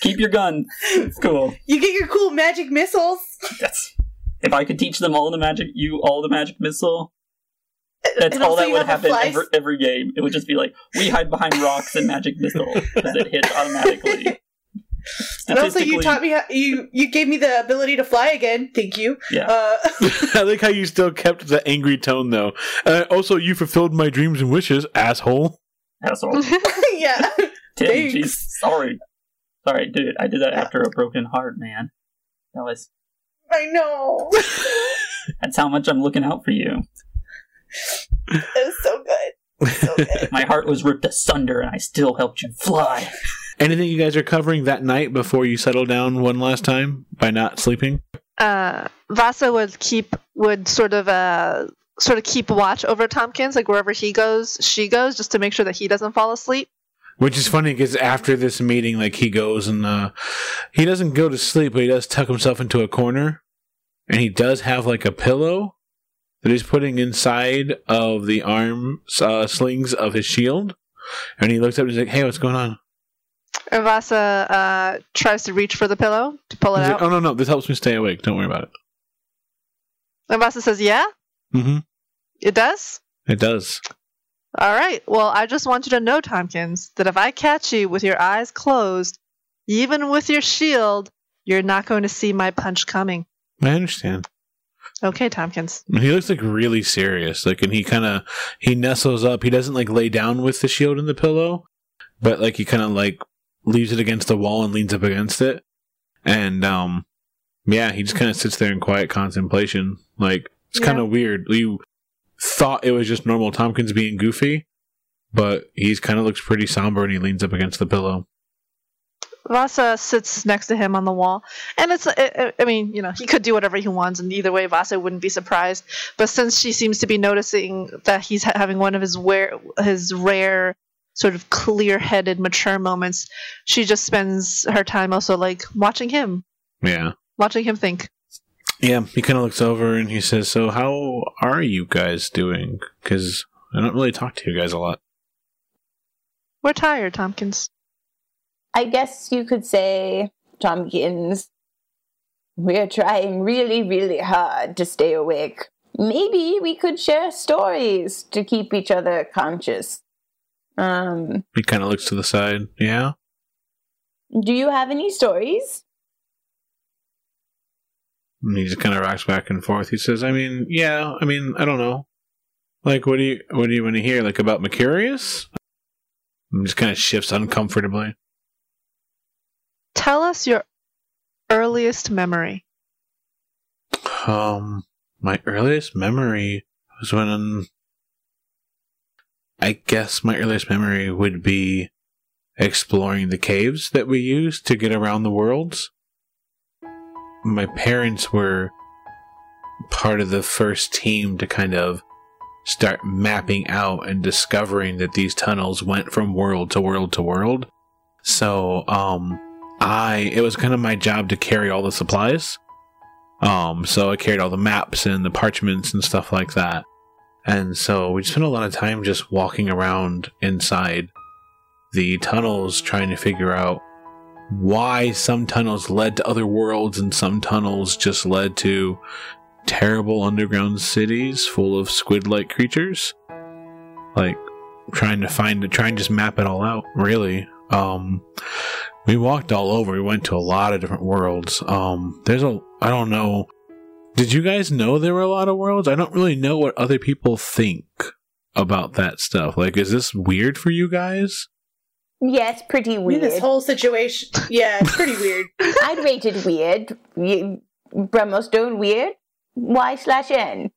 Keep your gun. It's cool. You get your cool magic missiles. That's if I could teach them all the magic, you all the magic missile. That's <laughs> And all that would happen every, every game. It would just be like we hide behind rocks and magic missile because it hits automatically. <laughs> And also, you taught me how you you gave me the ability to fly again. Thank you. Yeah. Uh, <laughs> I like how you still kept the angry tone, though. Uh, also, you fulfilled my dreams and wishes, asshole. asshole. yeah. Tim, Thanks. jeez, sorry, sorry, dude. I did that after a broken heart, man. That was I know. that's how much I'm looking out for you. It was so good. So <laughs> good. My heart was ripped asunder, and I still helped you fly. Anything you guys are covering that night before you settle down one last time by not sleeping? uh, Vasa would keep would sort of uh sort of keep watch over Tompkins, like wherever he goes, she goes, just to make sure that he doesn't fall asleep. Which is funny because after this meeting, like he goes and uh, he doesn't go to sleep, but he does tuck himself into a corner, and he does have like a pillow that he's putting inside of the arm uh, slings of his shield. And he looks up and he's like, "Hey, what's going on?" And Vasa uh, tries to reach for the pillow to pull it He's out. like, "Oh no, no, this helps me stay awake. Don't worry about it." And Vasa says, "Yeah, Mm-hmm. it does." It does. All right. Well, I just want you to know, Tompkins, that if I catch you with your eyes closed, even with your shield, you're not going to see my punch coming. I understand. Okay, Tompkins. He looks like really serious. Like, and he kind of he nestles up. He doesn't like lay down with the shield and the pillow, but like he kind of like leaves it against the wall and leans up against it. And um, yeah, he just kind of sits there in quiet contemplation. Like it's Yeah. kind of weird. You thought it was just normal Tompkins being goofy, but he's kind of looks pretty somber and he leans up against the pillow. Vasa sits next to him on the wall, and it's. I I mean, you know, he could do whatever he wants, and either way, Vasa wouldn't be surprised. But since she seems to be noticing that he's ha- having one of his rare, his rare, sort of clear-headed, mature moments, she just spends her time also like watching him, Yeah. watching him think. Yeah, he kind of looks over and he says, "So, how are you guys doing? Because I don't really talk to you guys a lot." We're tired, Tompkins. I guess you could say, Tompkins, we're trying really, really hard to stay awake. Maybe we could share stories to keep each other conscious. Um, He kind of looks to the side. Yeah. do you have any stories? And he just kind of rocks back and forth. He says, "I mean, yeah. I mean, I don't know. Like, what do you what do you want to hear? Like about Mercurius?" And just kind of shifts uncomfortably. Tell us your earliest memory. Um, my earliest memory was when I guess my earliest memory would be exploring the caves that we used to get around the worlds. My parents were part of the first team to kind of start mapping out and discovering that these tunnels went from world to world to world. So, um, I, it was kind of my job to carry all the supplies. Um, so I carried all the maps and the parchments and stuff like that. And so we spent a lot of time just walking around inside the tunnels trying to figure out why some tunnels led to other worlds and some tunnels just led to terrible underground cities full of squid like creatures. Like trying to find try and just map it all out, really. Um we walked all over. We went to a lot of different worlds. Um, there's a, I don't know. Did you guys know there were a lot of worlds? I don't really know what other people think about that stuff. Like, is this weird for you guys? Yeah, it's pretty I mean, weird. this whole situation. Yeah, it's pretty weird. <laughs> I'd rate it weird. You, Brummelstone weird? Y slash N.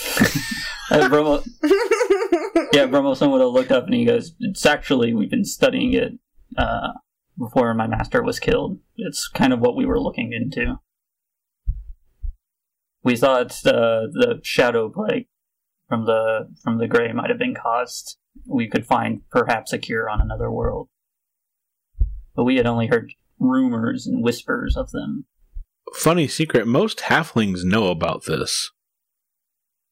<laughs> Uh, Bromo, yeah, Brummelstone would have looked up and he goes, "It's actually we've been studying it uh, before my master was killed. It's kind of what we were looking into. We thought uh, the shadow plague from the from the gray might have been caused. We could find perhaps a cure on another world, but we had only heard rumors and whispers of them. Funny secret most halflings know about this.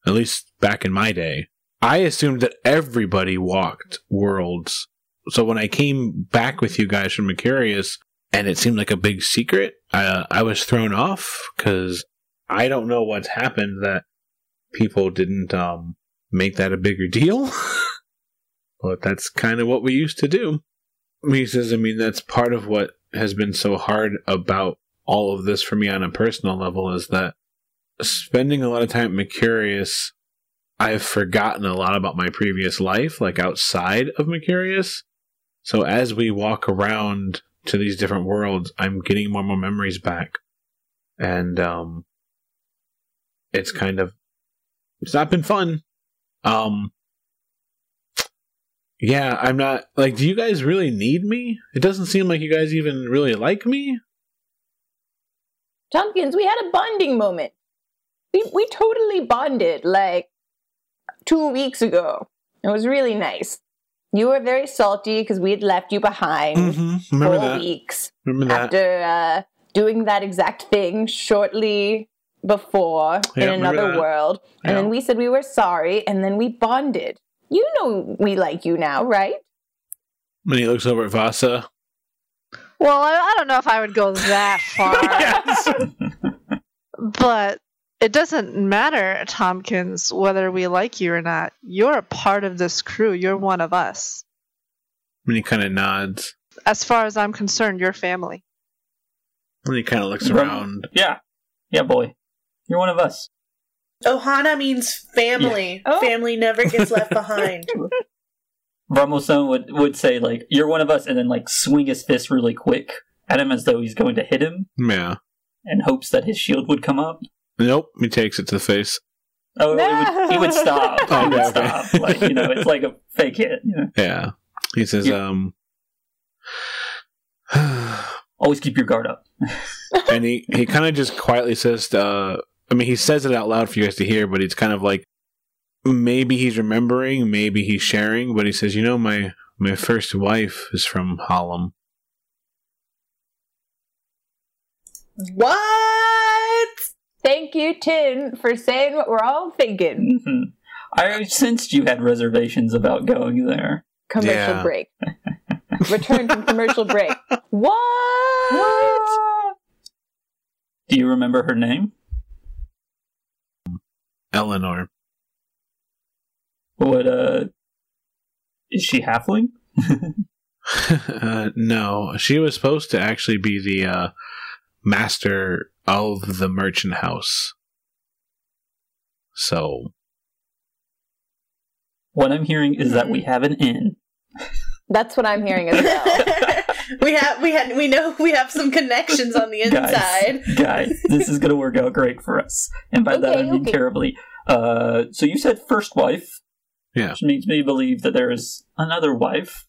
At least back in my day. I assumed that everybody walked worlds. So when I came back with you guys from Mercurius, and it seemed like a big secret. I was thrown off because I don't know what's happened that people didn't um, make that a bigger deal. <laughs> but that's kind of what we used to do. He says, I mean, that's part of what has been so hard about all of this for me on a personal level is that spending a lot of time Mercurius, I've forgotten a lot about my previous life, like outside of Mercurius. So as we walk around to these different worlds, I'm getting more and more memories back. And um it's kind of it's not been fun. Um yeah, I'm not like do you guys really need me? It doesn't seem like you guys even really like me. Tompkins, we had a bonding moment. We we totally bonded like two weeks ago. It was really nice. You were very salty because we had left you behind Mm-hmm. Remember four that. weeks Remember that. after uh, doing that exact thing shortly before Yeah, in another that. world. And Yeah. then we said we were sorry, and then we bonded. You know we like you now, right? When he looks over at Vasa. Well, I, I don't know if I would go that <laughs> far, but it doesn't matter, Tompkins, whether we like you or not. You're a part of this crew. You're one of us. When he kind of nods. As far as I'm concerned, you're family. When he kind of looks around. Yeah. Yeah, boy. You're one of us. Ohana means family. Yeah. Oh. Family never gets left behind. <laughs> Brummelstone would, would say, like, you're one of us, and then, like, swing his fist really quick at him as though he's going to hit him Yeah. in hopes that his shield would come up. Nope. He takes it to the face. Oh, he would, he would stop. <laughs> Oh, he would okay, okay. stop. Like, you know, it's like a fake hit. You know? Yeah. He says, Yeah. um. <sighs> Always keep your guard up. <laughs> and he, he kind of just quietly says, uh, I mean, he says it out loud for you guys to hear, but it's kind of like maybe he's remembering, maybe he's sharing, but he says, you know, my my first wife is from Harlem. what? Thank you, Tin, for saying what we're all thinking. hmm I sensed you had reservations about going there. Commercial Yeah. break. Return from commercial break. <laughs> What? Do you remember her name? Eleanor. What, uh. Is she halfling? <laughs> uh, no, she was supposed to actually be the uh, master of the merchant house. So, What I'm hearing is that we have an inn. That's what I'm hearing as well. <laughs> we have we had we know we have some connections on the inside. Guys, <laughs> guys, this is going to work out great for us. And by that I mean okay. terribly. Uh, so you said first wife. Yeah. Which makes me believe that there is another wife.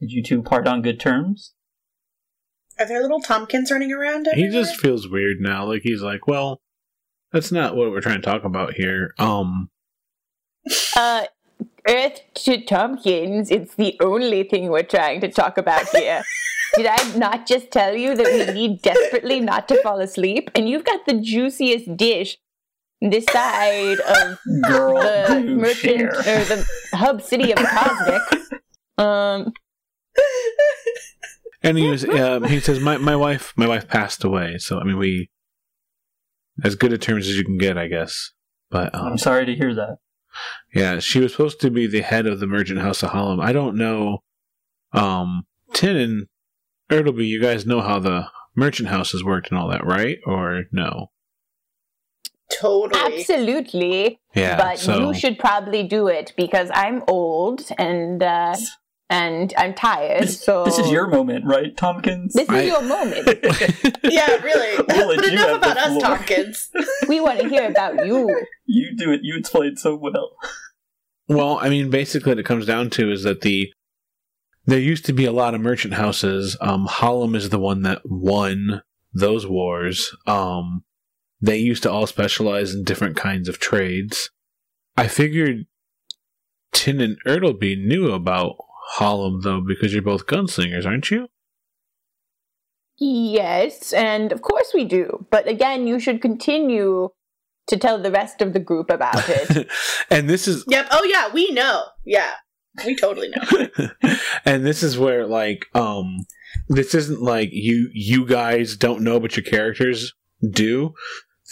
Did you two part on good terms? Are there little Tompkins running around? he just feels weird now. Like he's like, well, that's not what we're trying to talk about here. Um, Uh, Earth to Tompkins, it's the only thing we're trying to talk about <laughs> here. Did I not just tell you that we need desperately not to fall asleep? And you've got the juiciest dish this side of Girl, the merchant share. or the hub city of Cosmic. <laughs> Um, and he was, um, he says, my my wife, my wife passed away. So I mean, we as good a terms as you can get, I guess. But um, I'm sorry to hear that. Yeah, she was supposed to be the head of the Merchant House of Harlem. I don't know. Um, Tin and Ertleby, you guys know how the merchant houses worked and all that, right? Or no? totally. absolutely. Yeah. but so you should probably do it because I'm old and uh, and I'm tired. This, so this is your moment, right, Tompkins? this is your moment. <laughs> Yeah, really. We'll but enough about us, floor. Tompkins. we want to hear about you. you do it. You explain so well. well, I mean, basically, what it comes down to is that the there used to be a lot of merchant houses. Um, Harlem is the one that won those wars. Um, they used to all specialize in different kinds of trades. I figured Tin and Ertleby knew about Harlem though, because you're both gunslingers, aren't you? Yes, and of course we do. But again, you should continue to tell the rest of the group about <laughs> it. and this is Yep. Oh yeah, we know. Yeah. We totally know. <laughs> and this is where like um this isn't like you you guys don't know but your characters do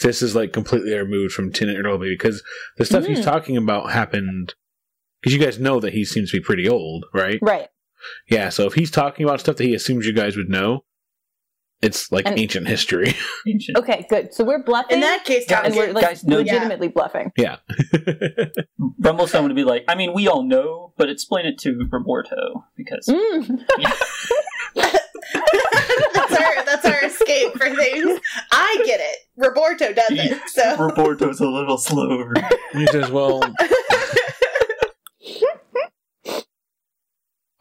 this is like completely removed from tin and Ertleby because the stuff he's Mm. talking about happened because you guys know that he seems to be pretty old right Right. yeah so if he's talking about stuff that he assumes you guys would know it's like And- ancient history <laughs> Ancient. Okay, good. So we're bluffing. In that case, Guys, and we're like guys, no- legitimately bluffing. yeah <laughs> Brummelstone would be like, I mean, we all know, but explain it to Roberto because Mm. <laughs> that's our that's our escape for things. I get it. Roberto doesn't. So Roberto's a little slower. he says well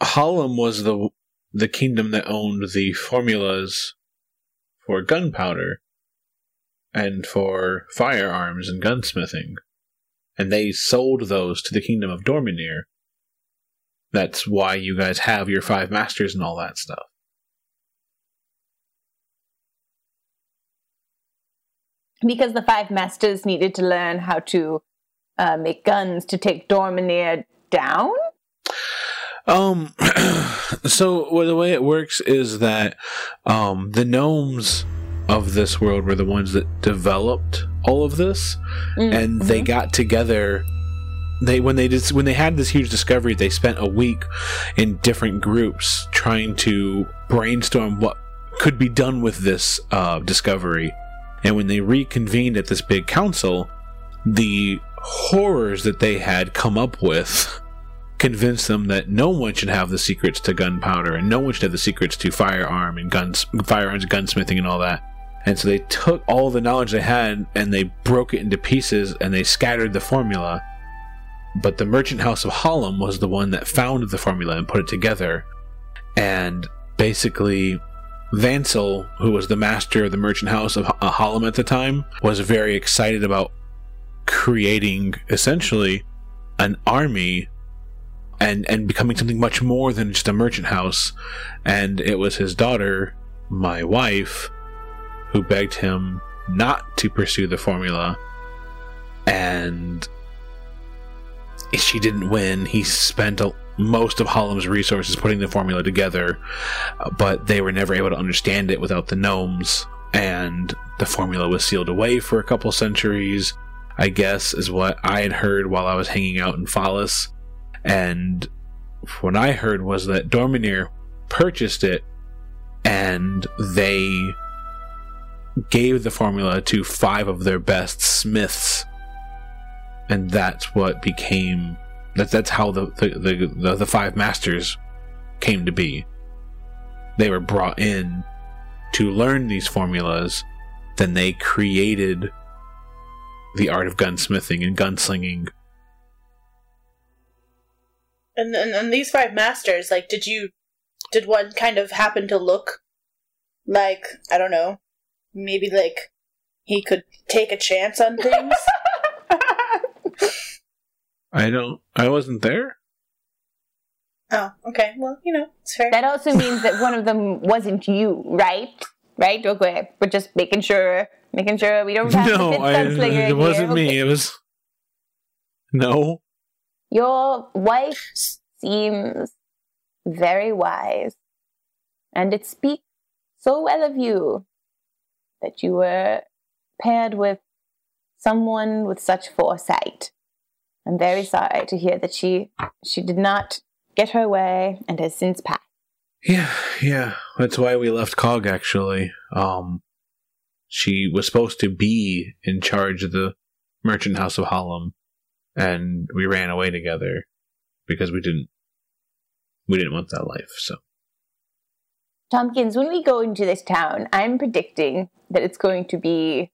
Harlem was the the kingdom that owned the formulas for gunpowder and for firearms and gunsmithing, and they sold those to the kingdom of Dorminir. That's why you guys have your five masters and all that stuff. because the five masters needed to learn how to uh, make guns to take Dorminir down. Um, <clears throat> so well, the way it works is that um, the gnomes of this world were the ones that developed all of this, Mm, and they mhm. got together. They when they did when they had this huge discovery, they spent a week in different groups trying to brainstorm what could be done with this uh, discovery. And when they reconvened at this big council, the horrors that they had come up with convinced them that no one should have the secrets to gunpowder and no one should have the secrets to firearm and guns firearms gunsmithing and all that. And so they took all the knowledge they had and they broke it into pieces and they scattered the formula. But the merchant house of Harlem was the one that found the formula and put it together. And basically Vansel, who was the master of the merchant house of uh, Harlem at the time, was very excited about creating essentially an army and and becoming something much more than just a merchant house. And it was his daughter my wife who begged him not to pursue the formula. And if she didn't win he spent a, most of Harlem's resources putting the formula together but they were never able to understand it without the gnomes. And the formula was sealed away for a couple centuries I guess is what I had heard while I was hanging out in Phallus and what I heard was that Dorminir purchased it and they gave the formula to five of their best smiths. And that's what became that that's how the the, the, the, the five masters came to be. They were brought in to learn these formulas then they created the art of gunsmithing and gunslinging and, and and these five masters, like, did you did one kind of happen to look like I don't know, maybe like he could take a chance on things? <laughs> I don't. I wasn't there. oh, okay. Well, you know, it's fair. That also means that one of them wasn't you, right? Right? Okay. We're just making sure, making sure we don't have No, the fifth I, it wasn't here. me. Okay. It was no. Your wife seems very wise, and it speaks so well of you that you were paired with someone with such foresight. I'm very sorry to hear that she she did not get her way and has since passed. Yeah, yeah. That's why we left Cog. Actually, um, she was supposed to be in charge of the merchant house of Harlem, and we ran away together because we didn't we didn't want that life. So Tompkins, when we go into this town, I'm predicting that it's going to be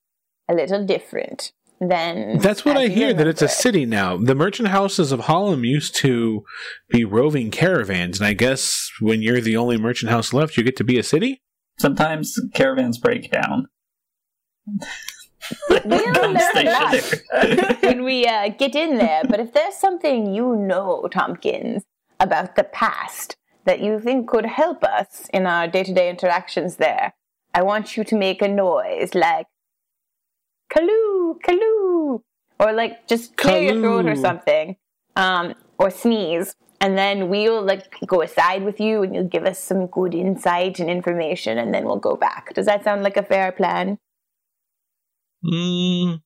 a little different than. that's what as I hear. That it's a city now. The merchant houses of Harlem used to be roving caravans, and I guess when you're the only merchant house left, you get to be a city. Sometimes caravans break down. We'll Come learn that <laughs> when we uh, get in there. But if there's something you know, Tompkins, about the past that you think could help us in our day to day interactions there, I want you to make a noise like Kaloo, Kaloo, or like just clear your throat or something, um, or sneeze. and then we'll like go aside with you, and you'll give us some good insight and information, and then we'll go back. Does that sound like a fair plan? Mm,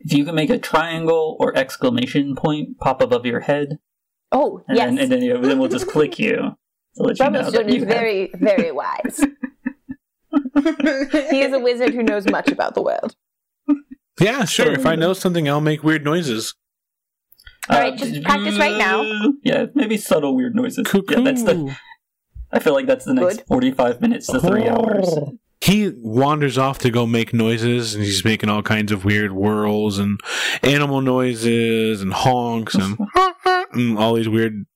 If you can make a triangle or exclamation point pop above your head, Oh, and, yes. then, and then, you then we'll just click you to let you know Brummelstone that is you have- very, very <laughs> wise. he is a wizard who knows much about the world. yeah, sure. If I know something, I'll make weird noises. All right, just practice right now. Yeah, maybe subtle weird noises. Cuckoo. Yeah, that's the. I feel like that's the next Good. forty-five minutes to three hours. He wanders off to go make noises, and he's making all kinds of weird whirls and animal noises and honks and, <laughs> and all these weird.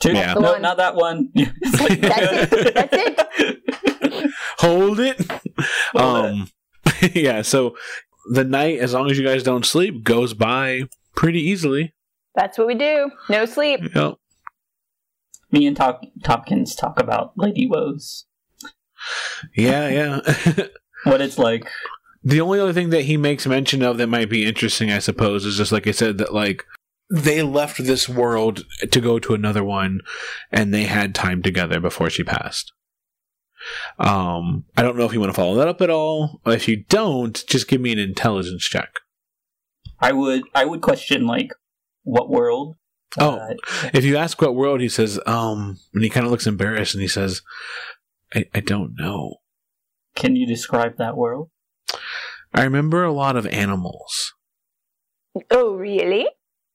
Two, Yeah. No, The one. not that one. <laughs> It's like- That's it. That's it. Hold it. <laughs> Hold um, yeah. So the night, as long as you guys don't sleep, goes by pretty easily. That's what we do. No sleep. Yep. Me and Top- Tompkins talk about Lady Woes. Yeah, yeah. <laughs> What it's like. The only other thing that he makes mention of that might be interesting, I suppose, is just like I said, that like they left this world to go to another one and they had time together before she passed. Um, I don't know if you want to follow that up at all. If you don't, just give me an intelligence check. I would I would question like what world. Oh. Uh, If you ask what world, he says, um, and he kind of looks embarrassed and he says, I, I don't know. can you describe that world? I remember a lot of animals, Oh, really?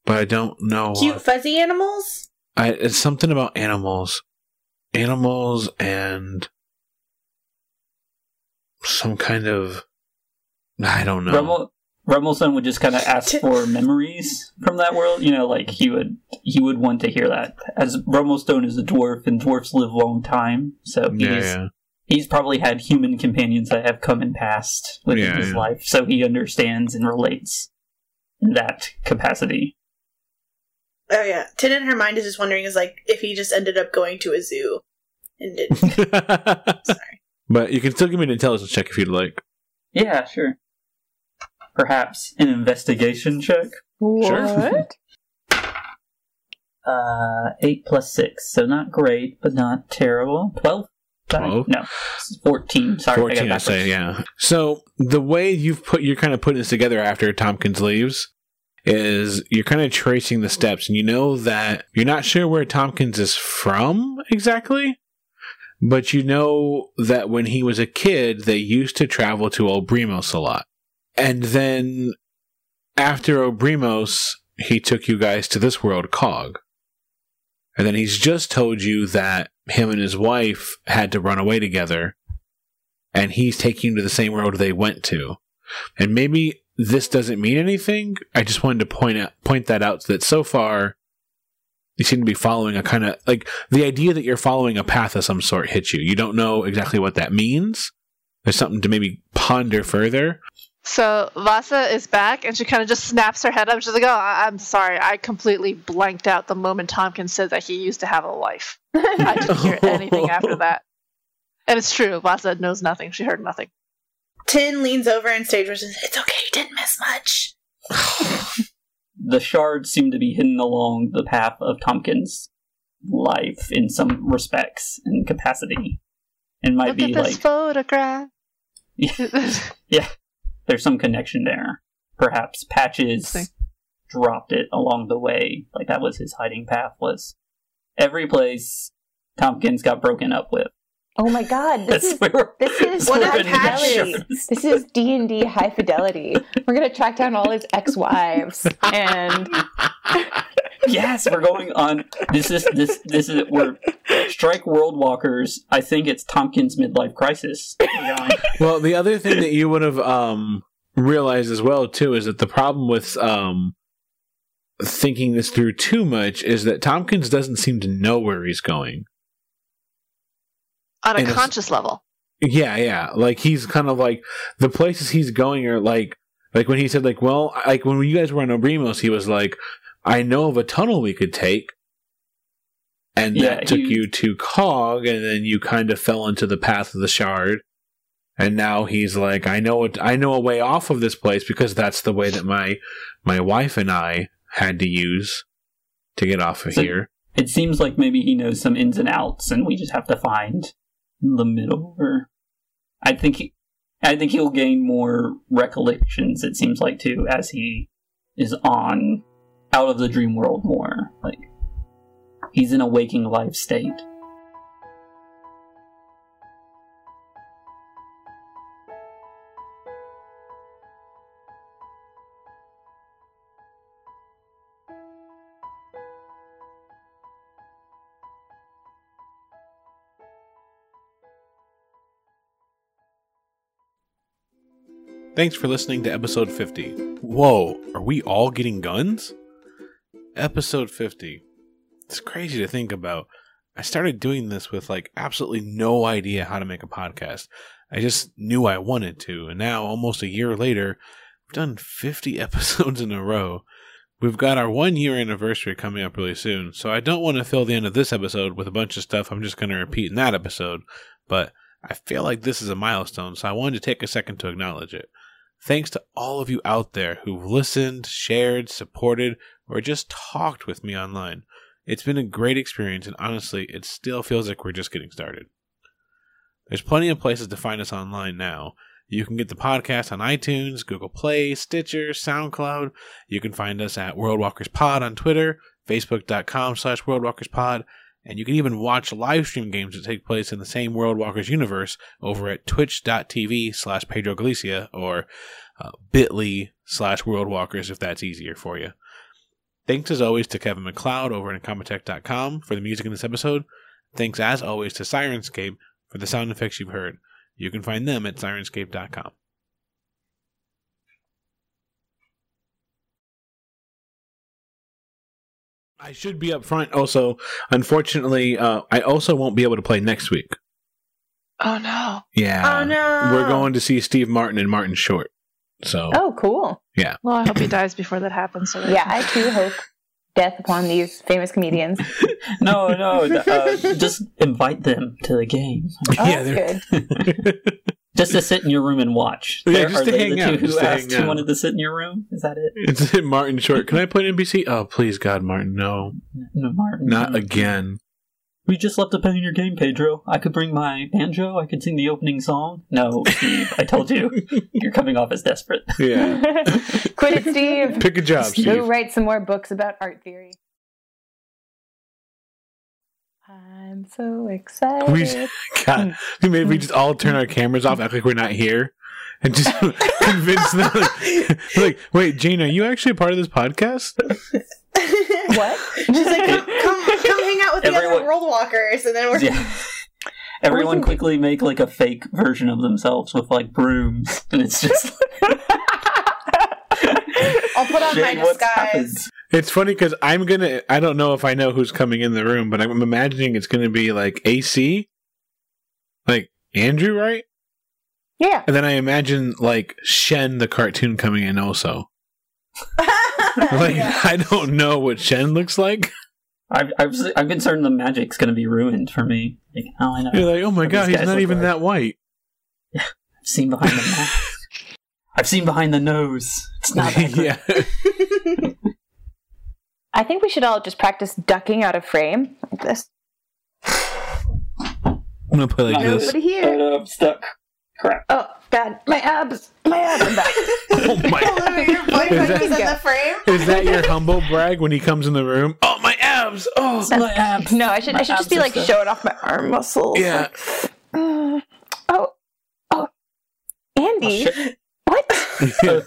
but I don't know. Cute fuzzy animals? I, it's something about animals, animals, and some kind of I don't know. Rummel, Rummelson would just kind of ask for memories from that world. You know, like he would he would want to hear that. As Rummelstone is a dwarf, and dwarfs live a long time, so he's yeah, yeah. he's probably had human companions that have come and passed within Yeah, his yeah. life, so he understands and relates in that capacity. Oh yeah. Tin in her mind is just wondering is like if he just ended up going to a zoo and didn't <laughs> sorry. but you can still give me an intelligence check if you'd like. Yeah, sure. Perhaps an investigation check. What? <laughs> Uh, eight plus six, so not great, but not terrible. Twelve. Twelve? No, fourteen. Sorry, 14, I backwards. say, yeah. So the way you've put, you're kind of putting this together after Tompkins leaves is you're kind of tracing the steps and you know that you're not sure where Tompkins is from exactly, but you know that when he was a kid, they used to travel to Obrimos a lot. And then after Obrimos, he took you guys to this world, Cog. And then he's just told you that him and his wife had to run away together and he's taking you to the same world they went to. And maybe this doesn't mean anything. I just wanted to point out point that out that so far you seem to be following a kind of like the idea that you're following a path of some sort hits you. You don't know exactly what that means. There's something to maybe ponder further. So Vasa is back, and she kind of just snaps her head up. She's like, "Oh, I- I'm sorry. I completely blanked out the moment Tompkins said that he used to have a wife. <laughs> I didn't hear anything after <laughs> that." And it's true. Vasa knows nothing. She heard nothing. Tin leans over and stage and says, It's okay, you didn't miss much. <sighs> The shards seem to be hidden along the path of Tompkins' life in some respects and capacity, and might Look be at this like photograph. <laughs> yeah, there's some connection there. Perhaps Patches dropped it along the way, like that was his hiding path. Was every place Tompkins got broken up with. Oh my god, this That's is where this is <laughs> What high fidelity. This is D and D high fidelity. We're gonna track down all his ex-wives and <laughs> yes, we're going on. This is this this is we're strike world walkers. I think it's Tompkins midlife crisis. <laughs> Well, the other thing that you would have um, realized as well too is that the problem with um, thinking this through too much is that Tompkins doesn't seem to know where he's going. On a And conscious level. Yeah, yeah. Like he's kind of like the places he's going are like like when he said like, well, like when you guys were on Obrimos, he was like, I know of a tunnel we could take. And Yeah, that took he- you to Cog, and then you kind of fell into the path of the shard. And now he's like, I know it. I know a way off of this place because that's the way that my my wife and I had to use. to get off of So- here. It seems like maybe he knows some ins and outs, and we just have to find the middle. Or I think he, I think he'll gain more recollections. It seems like too as he is on out of the dream world more. Like he's in a waking life state. Thanks for listening to episode 50. Whoa, are we all getting guns? Episode 50. It's crazy to think about. I started doing this with like absolutely no idea how to make a podcast. I just knew I wanted to, and now, almost a year later, we've done 50 <laughs> episodes in a row. We've got our one year anniversary coming up really soon, so I don't want to fill the end of this episode with a bunch of stuff I'm just going to repeat in that episode, but I feel like this is a milestone, so I wanted to take a second to acknowledge it. Thanks to all of you out there who've listened, shared, supported, or just talked with me online. It's been a great experience, and honestly, it still feels like we're just getting started. There's plenty of places to find us online now. You can get the podcast on iTunes, Google Play, Stitcher, SoundCloud. You can find us at Worldwalkers Pod on Twitter, Facebook.com slash Worldwalkers Pod, and you can even watch live stream games that take place in the same World Walkers universe over at twitch.tv slash Pedro Galicia or uh, bit.ly slash Worldwalkers if that's easier for you. Thanks as always to Kevin MacLeod over at Incompetech.com for the music in this episode. Thanks as always to Syrinscape for the sound effects you've heard. You can find them at Syrinscape.com. I should be up front. Also, unfortunately, uh, I also won't be able to play next week. Oh no. Yeah. Oh, no. We're going to see Steve Martin and Martin Short. So, Oh, cool. Yeah. Well, I hope he dies before that happens. So that Yeah, I too hope death upon these famous comedians. <laughs> No, no, uh, just invite them to the game. Oh, yeah, that's they're- good. <laughs> Just to sit in your room and watch. Yeah, There- just to hang the out, who just to asked who wanted to sit in your room? Is that it? it's <laughs> Martin Short. Can I play NPC? Oh, please, God, Martin, no. No, Martin. Not again. We just left a pen in your game, Pedro. I could bring my banjo. I could sing the opening song. No, Steve, I told you. <laughs> You're coming off as desperate. Yeah. <laughs> Quit it, Steve. Pick a job, Steve. Go write some more books about art theory. I'm so excited. We, <laughs> God, maybe we just all turn our cameras off, act like we're not here, and just <laughs> convince them. Like, <laughs> like, wait, Jane, are you actually a part of this podcast? what? She's like, come, come, come hang out with the other world walkers, and then we're Yeah. Everyone quickly make like a fake version of themselves with like brooms, and it's just I'll put on my disguise. It's funny because I'm gonna. I don't know if I know who's coming in the room, but I'm imagining it's gonna be like AC, like Andrew, right? yeah. And then I imagine like Shen the cartoon coming in also. <laughs> Like Yeah. I don't know what Shen looks like. I've, I've, I'm concerned the magic's going to be ruined for me. Like, how I know? You're like, oh my god, he's not even like. that white. Yeah, <laughs> I've seen behind the <laughs> mask. I've seen behind the nose. It's not <laughs> that good. yeah. <laughs> I think we should all just practice ducking out of frame like this. I'm gonna play like this. Nobody here. Oh, I'm stuck. Crap. Oh God, my abs, my abs are back. <laughs> Oh my! Olivia, your boyfriend that- is in the frame. Is that your humble brag when he comes in the room? Oh my abs! Oh My abs. No, I should I should just be like stuck. showing off my arm muscles. yeah. like, <sighs> uh, oh, oh, Oh, Andy, shit. What? <laughs> Uh,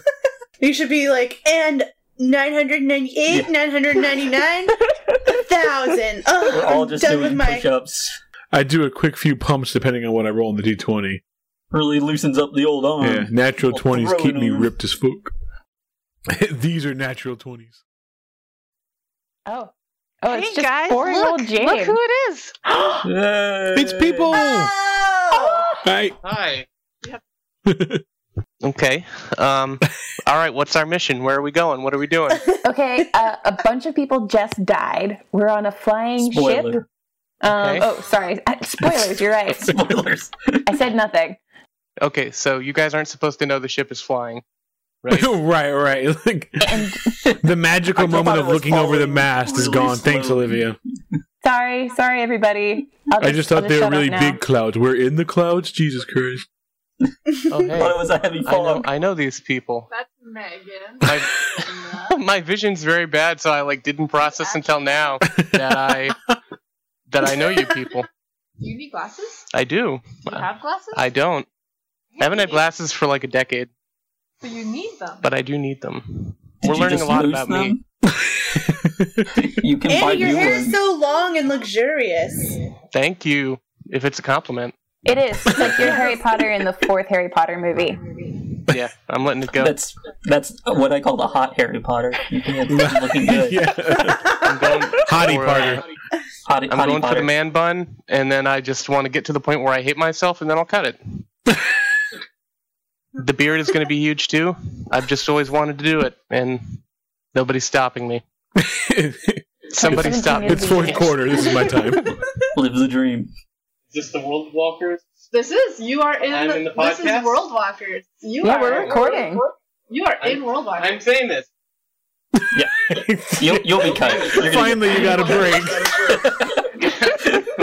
you should be like, and 998, Yeah. 999, 1,000. Oh, <laughs> We're all I'm just done doing with push-ups. I do a quick few pumps depending on what I roll in the d20. Really loosens up the old arm. Yeah, natural I'll twenties keep me on. ripped as fuck. <laughs> These are natural twenties. Oh, oh, hey it's just guys, four-year-old look, Jane. look who it is. <gasps> Yay. It's people. Oh! Hi. Hi. Yep. Okay. Um. all right. What's our mission? Where are we going? What are we doing? <laughs> Okay, uh, a bunch of people just died. We're on a flying ship. Um, Okay. Oh, sorry. Uh, Spoilers. You're right. <laughs> Spoilers. I said nothing. Okay. So you guys aren't supposed to know the ship is flying. Right. <laughs> right, right. Like And the magical moment of looking over the falling mast is really gone. Thanks. Olivia. sorry, sorry, everybody. I'll I just I'll thought they were really big clouds. We're in the clouds. Jesus Christ. <laughs> Oh, I hey. thought it was a heavy I know. I know these people. That's Megan. My, <laughs> my vision's very bad, so I like didn't process until now <laughs> that I that I know you people. Do you need glasses? I do. Do you have glasses? I don't. I haven't had glasses for like a decade, But you need them. but I do need them. Did We're you learning a just lot lose about me. them? you can buy Andy, your new hair ones. is so long and luxurious. Thank you. If it's a compliment, It is. It's like you're Harry <laughs> Potter in the fourth Harry Potter movie. yeah, I'm letting it go. That's that's what I call the hot Harry Potter. It's <laughs> looking good. yeah. I'm going <laughs> Hottie for, Potter. uh, Hottie, I'm hottie going for the man bun, and then I just want to get to the point where I hate myself, and then I'll cut it. the beard is going to be huge too. I've just always wanted to do it, and nobody's stopping me. Somebody stop me. it's fourth quarter. This is my time. Live the dream. Is this the World Walkers? This is you are in. I'm the, in the podcast. this is? World Walkers. You Yeah, are. we're recording. You are in I'm- World Walkers. I'm saying this. You'll, you'll be cut. You're gonna Finally, you got a break.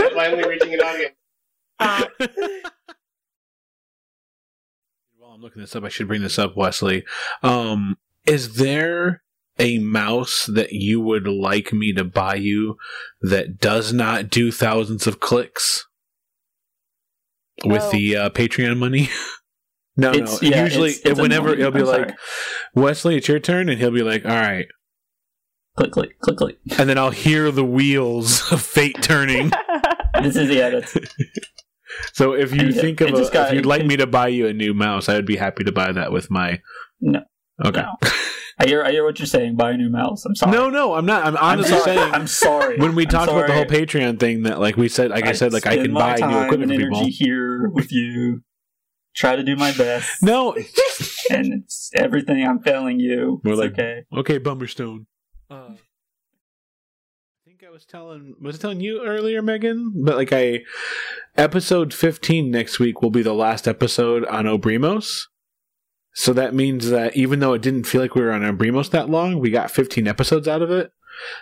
<laughs> Finally reaching an audience. <laughs> While I'm looking this up, I should bring this up, Wesley. Um, is there a mouse that you would like me to buy you that does not do thousands of clicks with No. the uh, Patreon money? <laughs> no, It's- no. yeah, Usually, it's- it's whenever annoying. it'll be I'm like, sorry. Wesley, it's your turn, and he'll be like, all right. click, click, click, click. And then I'll hear the wheels <laughs> of fate turning. <laughs> This is yeah. That's so if you Yeah, think of it a, got- if you'd like me to buy you a new mouse, I would be happy to buy that with my. No. Okay. no. I hear. I hear what you're saying. Buy a new mouse. I'm sorry. No, no, I'm not. I'm I'm honestly sorry. saying I'm sorry. when we I'm talked about the whole. Patreon thing that like we said, like I, said, like I can buy new time equipment and for people. energy here with you. Try to do my best. No, and it's everything. I'm failing you. We're it's like- okay. okay, Brummelstone. Uh, I think I was telling was I telling you earlier, Megan? But like I, episode 15 next week will be the last episode on Obrimos. So that means that even though it didn't feel like we were on Obrimos that long, we got 15 episodes out of it.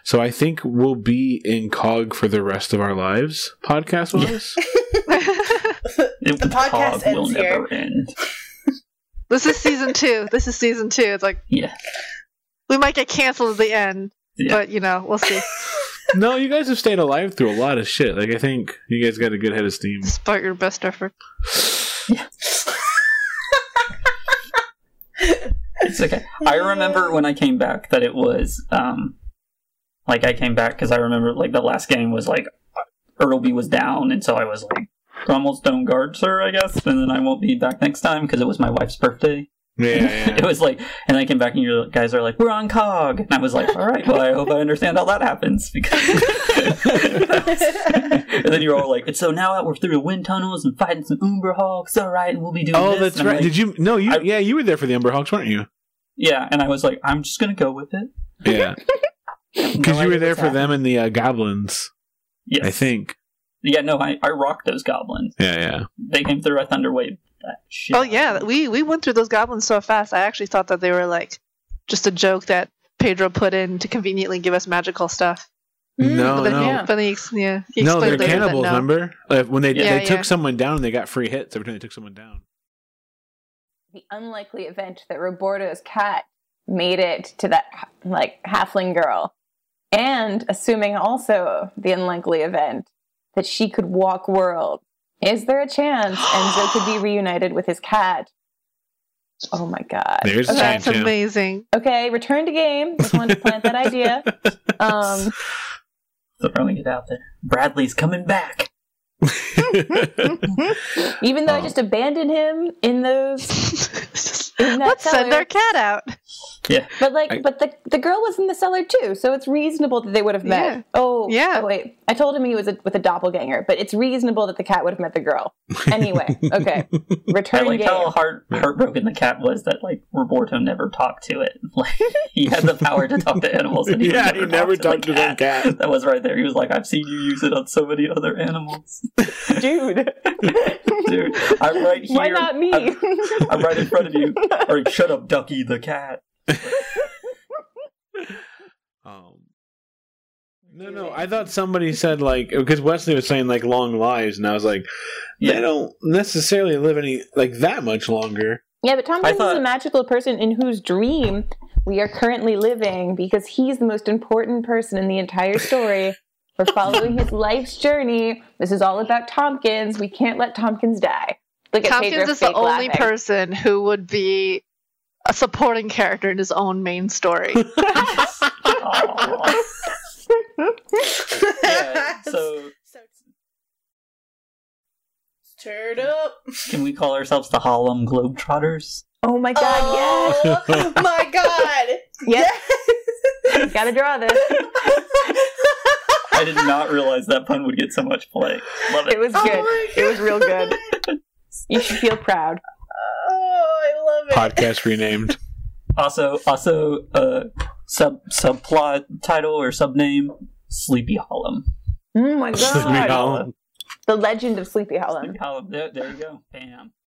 So I think we'll be in COG for the rest of our lives, podcast wise. <laughs> It, The podcast cog will here. never end. <laughs> this is season two. This is season two. It's like Yeah. we might get canceled at the end, Yeah. but you know we'll see. <laughs> no, you guys have stayed alive through a lot of shit. Like I think you guys got a good head of steam. Despite your best effort. It's okay. I remember when I came back that it was um like I came back because I remember like the last game was like Ertleby was down, and so I was like almost don't guard sir, I guess, and then I won't be back next time because it was my wife's birthday. Yeah, <laughs> it was like, and I came back and you guys are like, we're on cog, and I was like, all right, well, I hope I understand how that happens because. <laughs> and then you're all like, and so now we're through the wind tunnels and fighting some Umber Hawks, all right, and we'll be doing. This. Oh, this. that's right. like, Did you? No, you. I- yeah, you were there for the Ember Hawks, weren't you? Yeah, and I was like, I'm just gonna go with it Yeah, <laughs> because No you were there for them and the uh, goblins. Yes, I think. Yeah, no, I, I rocked those goblins. Yeah, yeah. They came through a thunder wave. That shit. Oh yeah, we we went through those goblins so fast. I actually thought that they were like just a joke that Pedro put in to conveniently give us magical stuff. no, but then, no, yeah. but then he, yeah, he no. They're explained later that cannibals. no. Remember uh, when they Yeah, they took someone down and they got free hits every time they took someone down. the unlikely event that Roberto's cat made it to that like halfling girl, and assuming also the unlikely event that she could walk world. Is there a chance Enzo could be <gasps> reunited with his cat? Oh my god! There's a okay. chance. That's amazing. Okay, return to game. Just wanted to plant that idea. <laughs> Um, throwing it out there. Bradley's coming back. <laughs> even though I Oh. just abandoned him in those. In <laughs> that Let's send cellar. our cat out. But like, I- but the the girl was in the cellar too, so it's reasonable that they would have met. Yeah. Oh, Yeah. Oh, wait, I told him he was a, with a doppelganger, but it's reasonable that the cat would have met the girl. <laughs> Anyway, okay. <laughs> Return. I Return like game. how heart heartbroken the cat was that like Roberto never talked to it. <laughs> Like he had the power to talk to animals, and he yeah, would he never talked to the that cat. That was right there. He was like, "I've seen you use it on so many other animals, dude. dude. I'm right here. Why not me? I'm, I'm right in front of you. Or shut up, Ducky the cat." <laughs> Um, no, no. I thought somebody said like because Wesley was saying like long lives, and I was like, they Yeah, don't necessarily live any like that much longer. yeah, but Tom I Hanks thought- is a magical person in whose dream we are currently living because he's the most important person in the entire story. <laughs> We're following his life's journey. This is all about Tompkins. We can't let Tompkins die. Look Tompkins Pedro is the fake only laughing. person who would be a supporting character in his own main story. Aw. <laughs> yeah. So <laughs> so stirred up. can we call ourselves the Harlem Globetrotters? Oh my god, Oh my god! yes! Yes! Gotta draw this. I did not realize that pun would get so much play. Love It it. was Oh good. my It was real good. You should feel proud. Oh, I love it. Podcast renamed. <laughs> Also, also, uh, sub subplot title or subname Sleepy Hollow. Oh my god! Sleepy god. Hollow. The legend of Sleepy Hollow. Sleepy Hollow. There, there you go. Bam.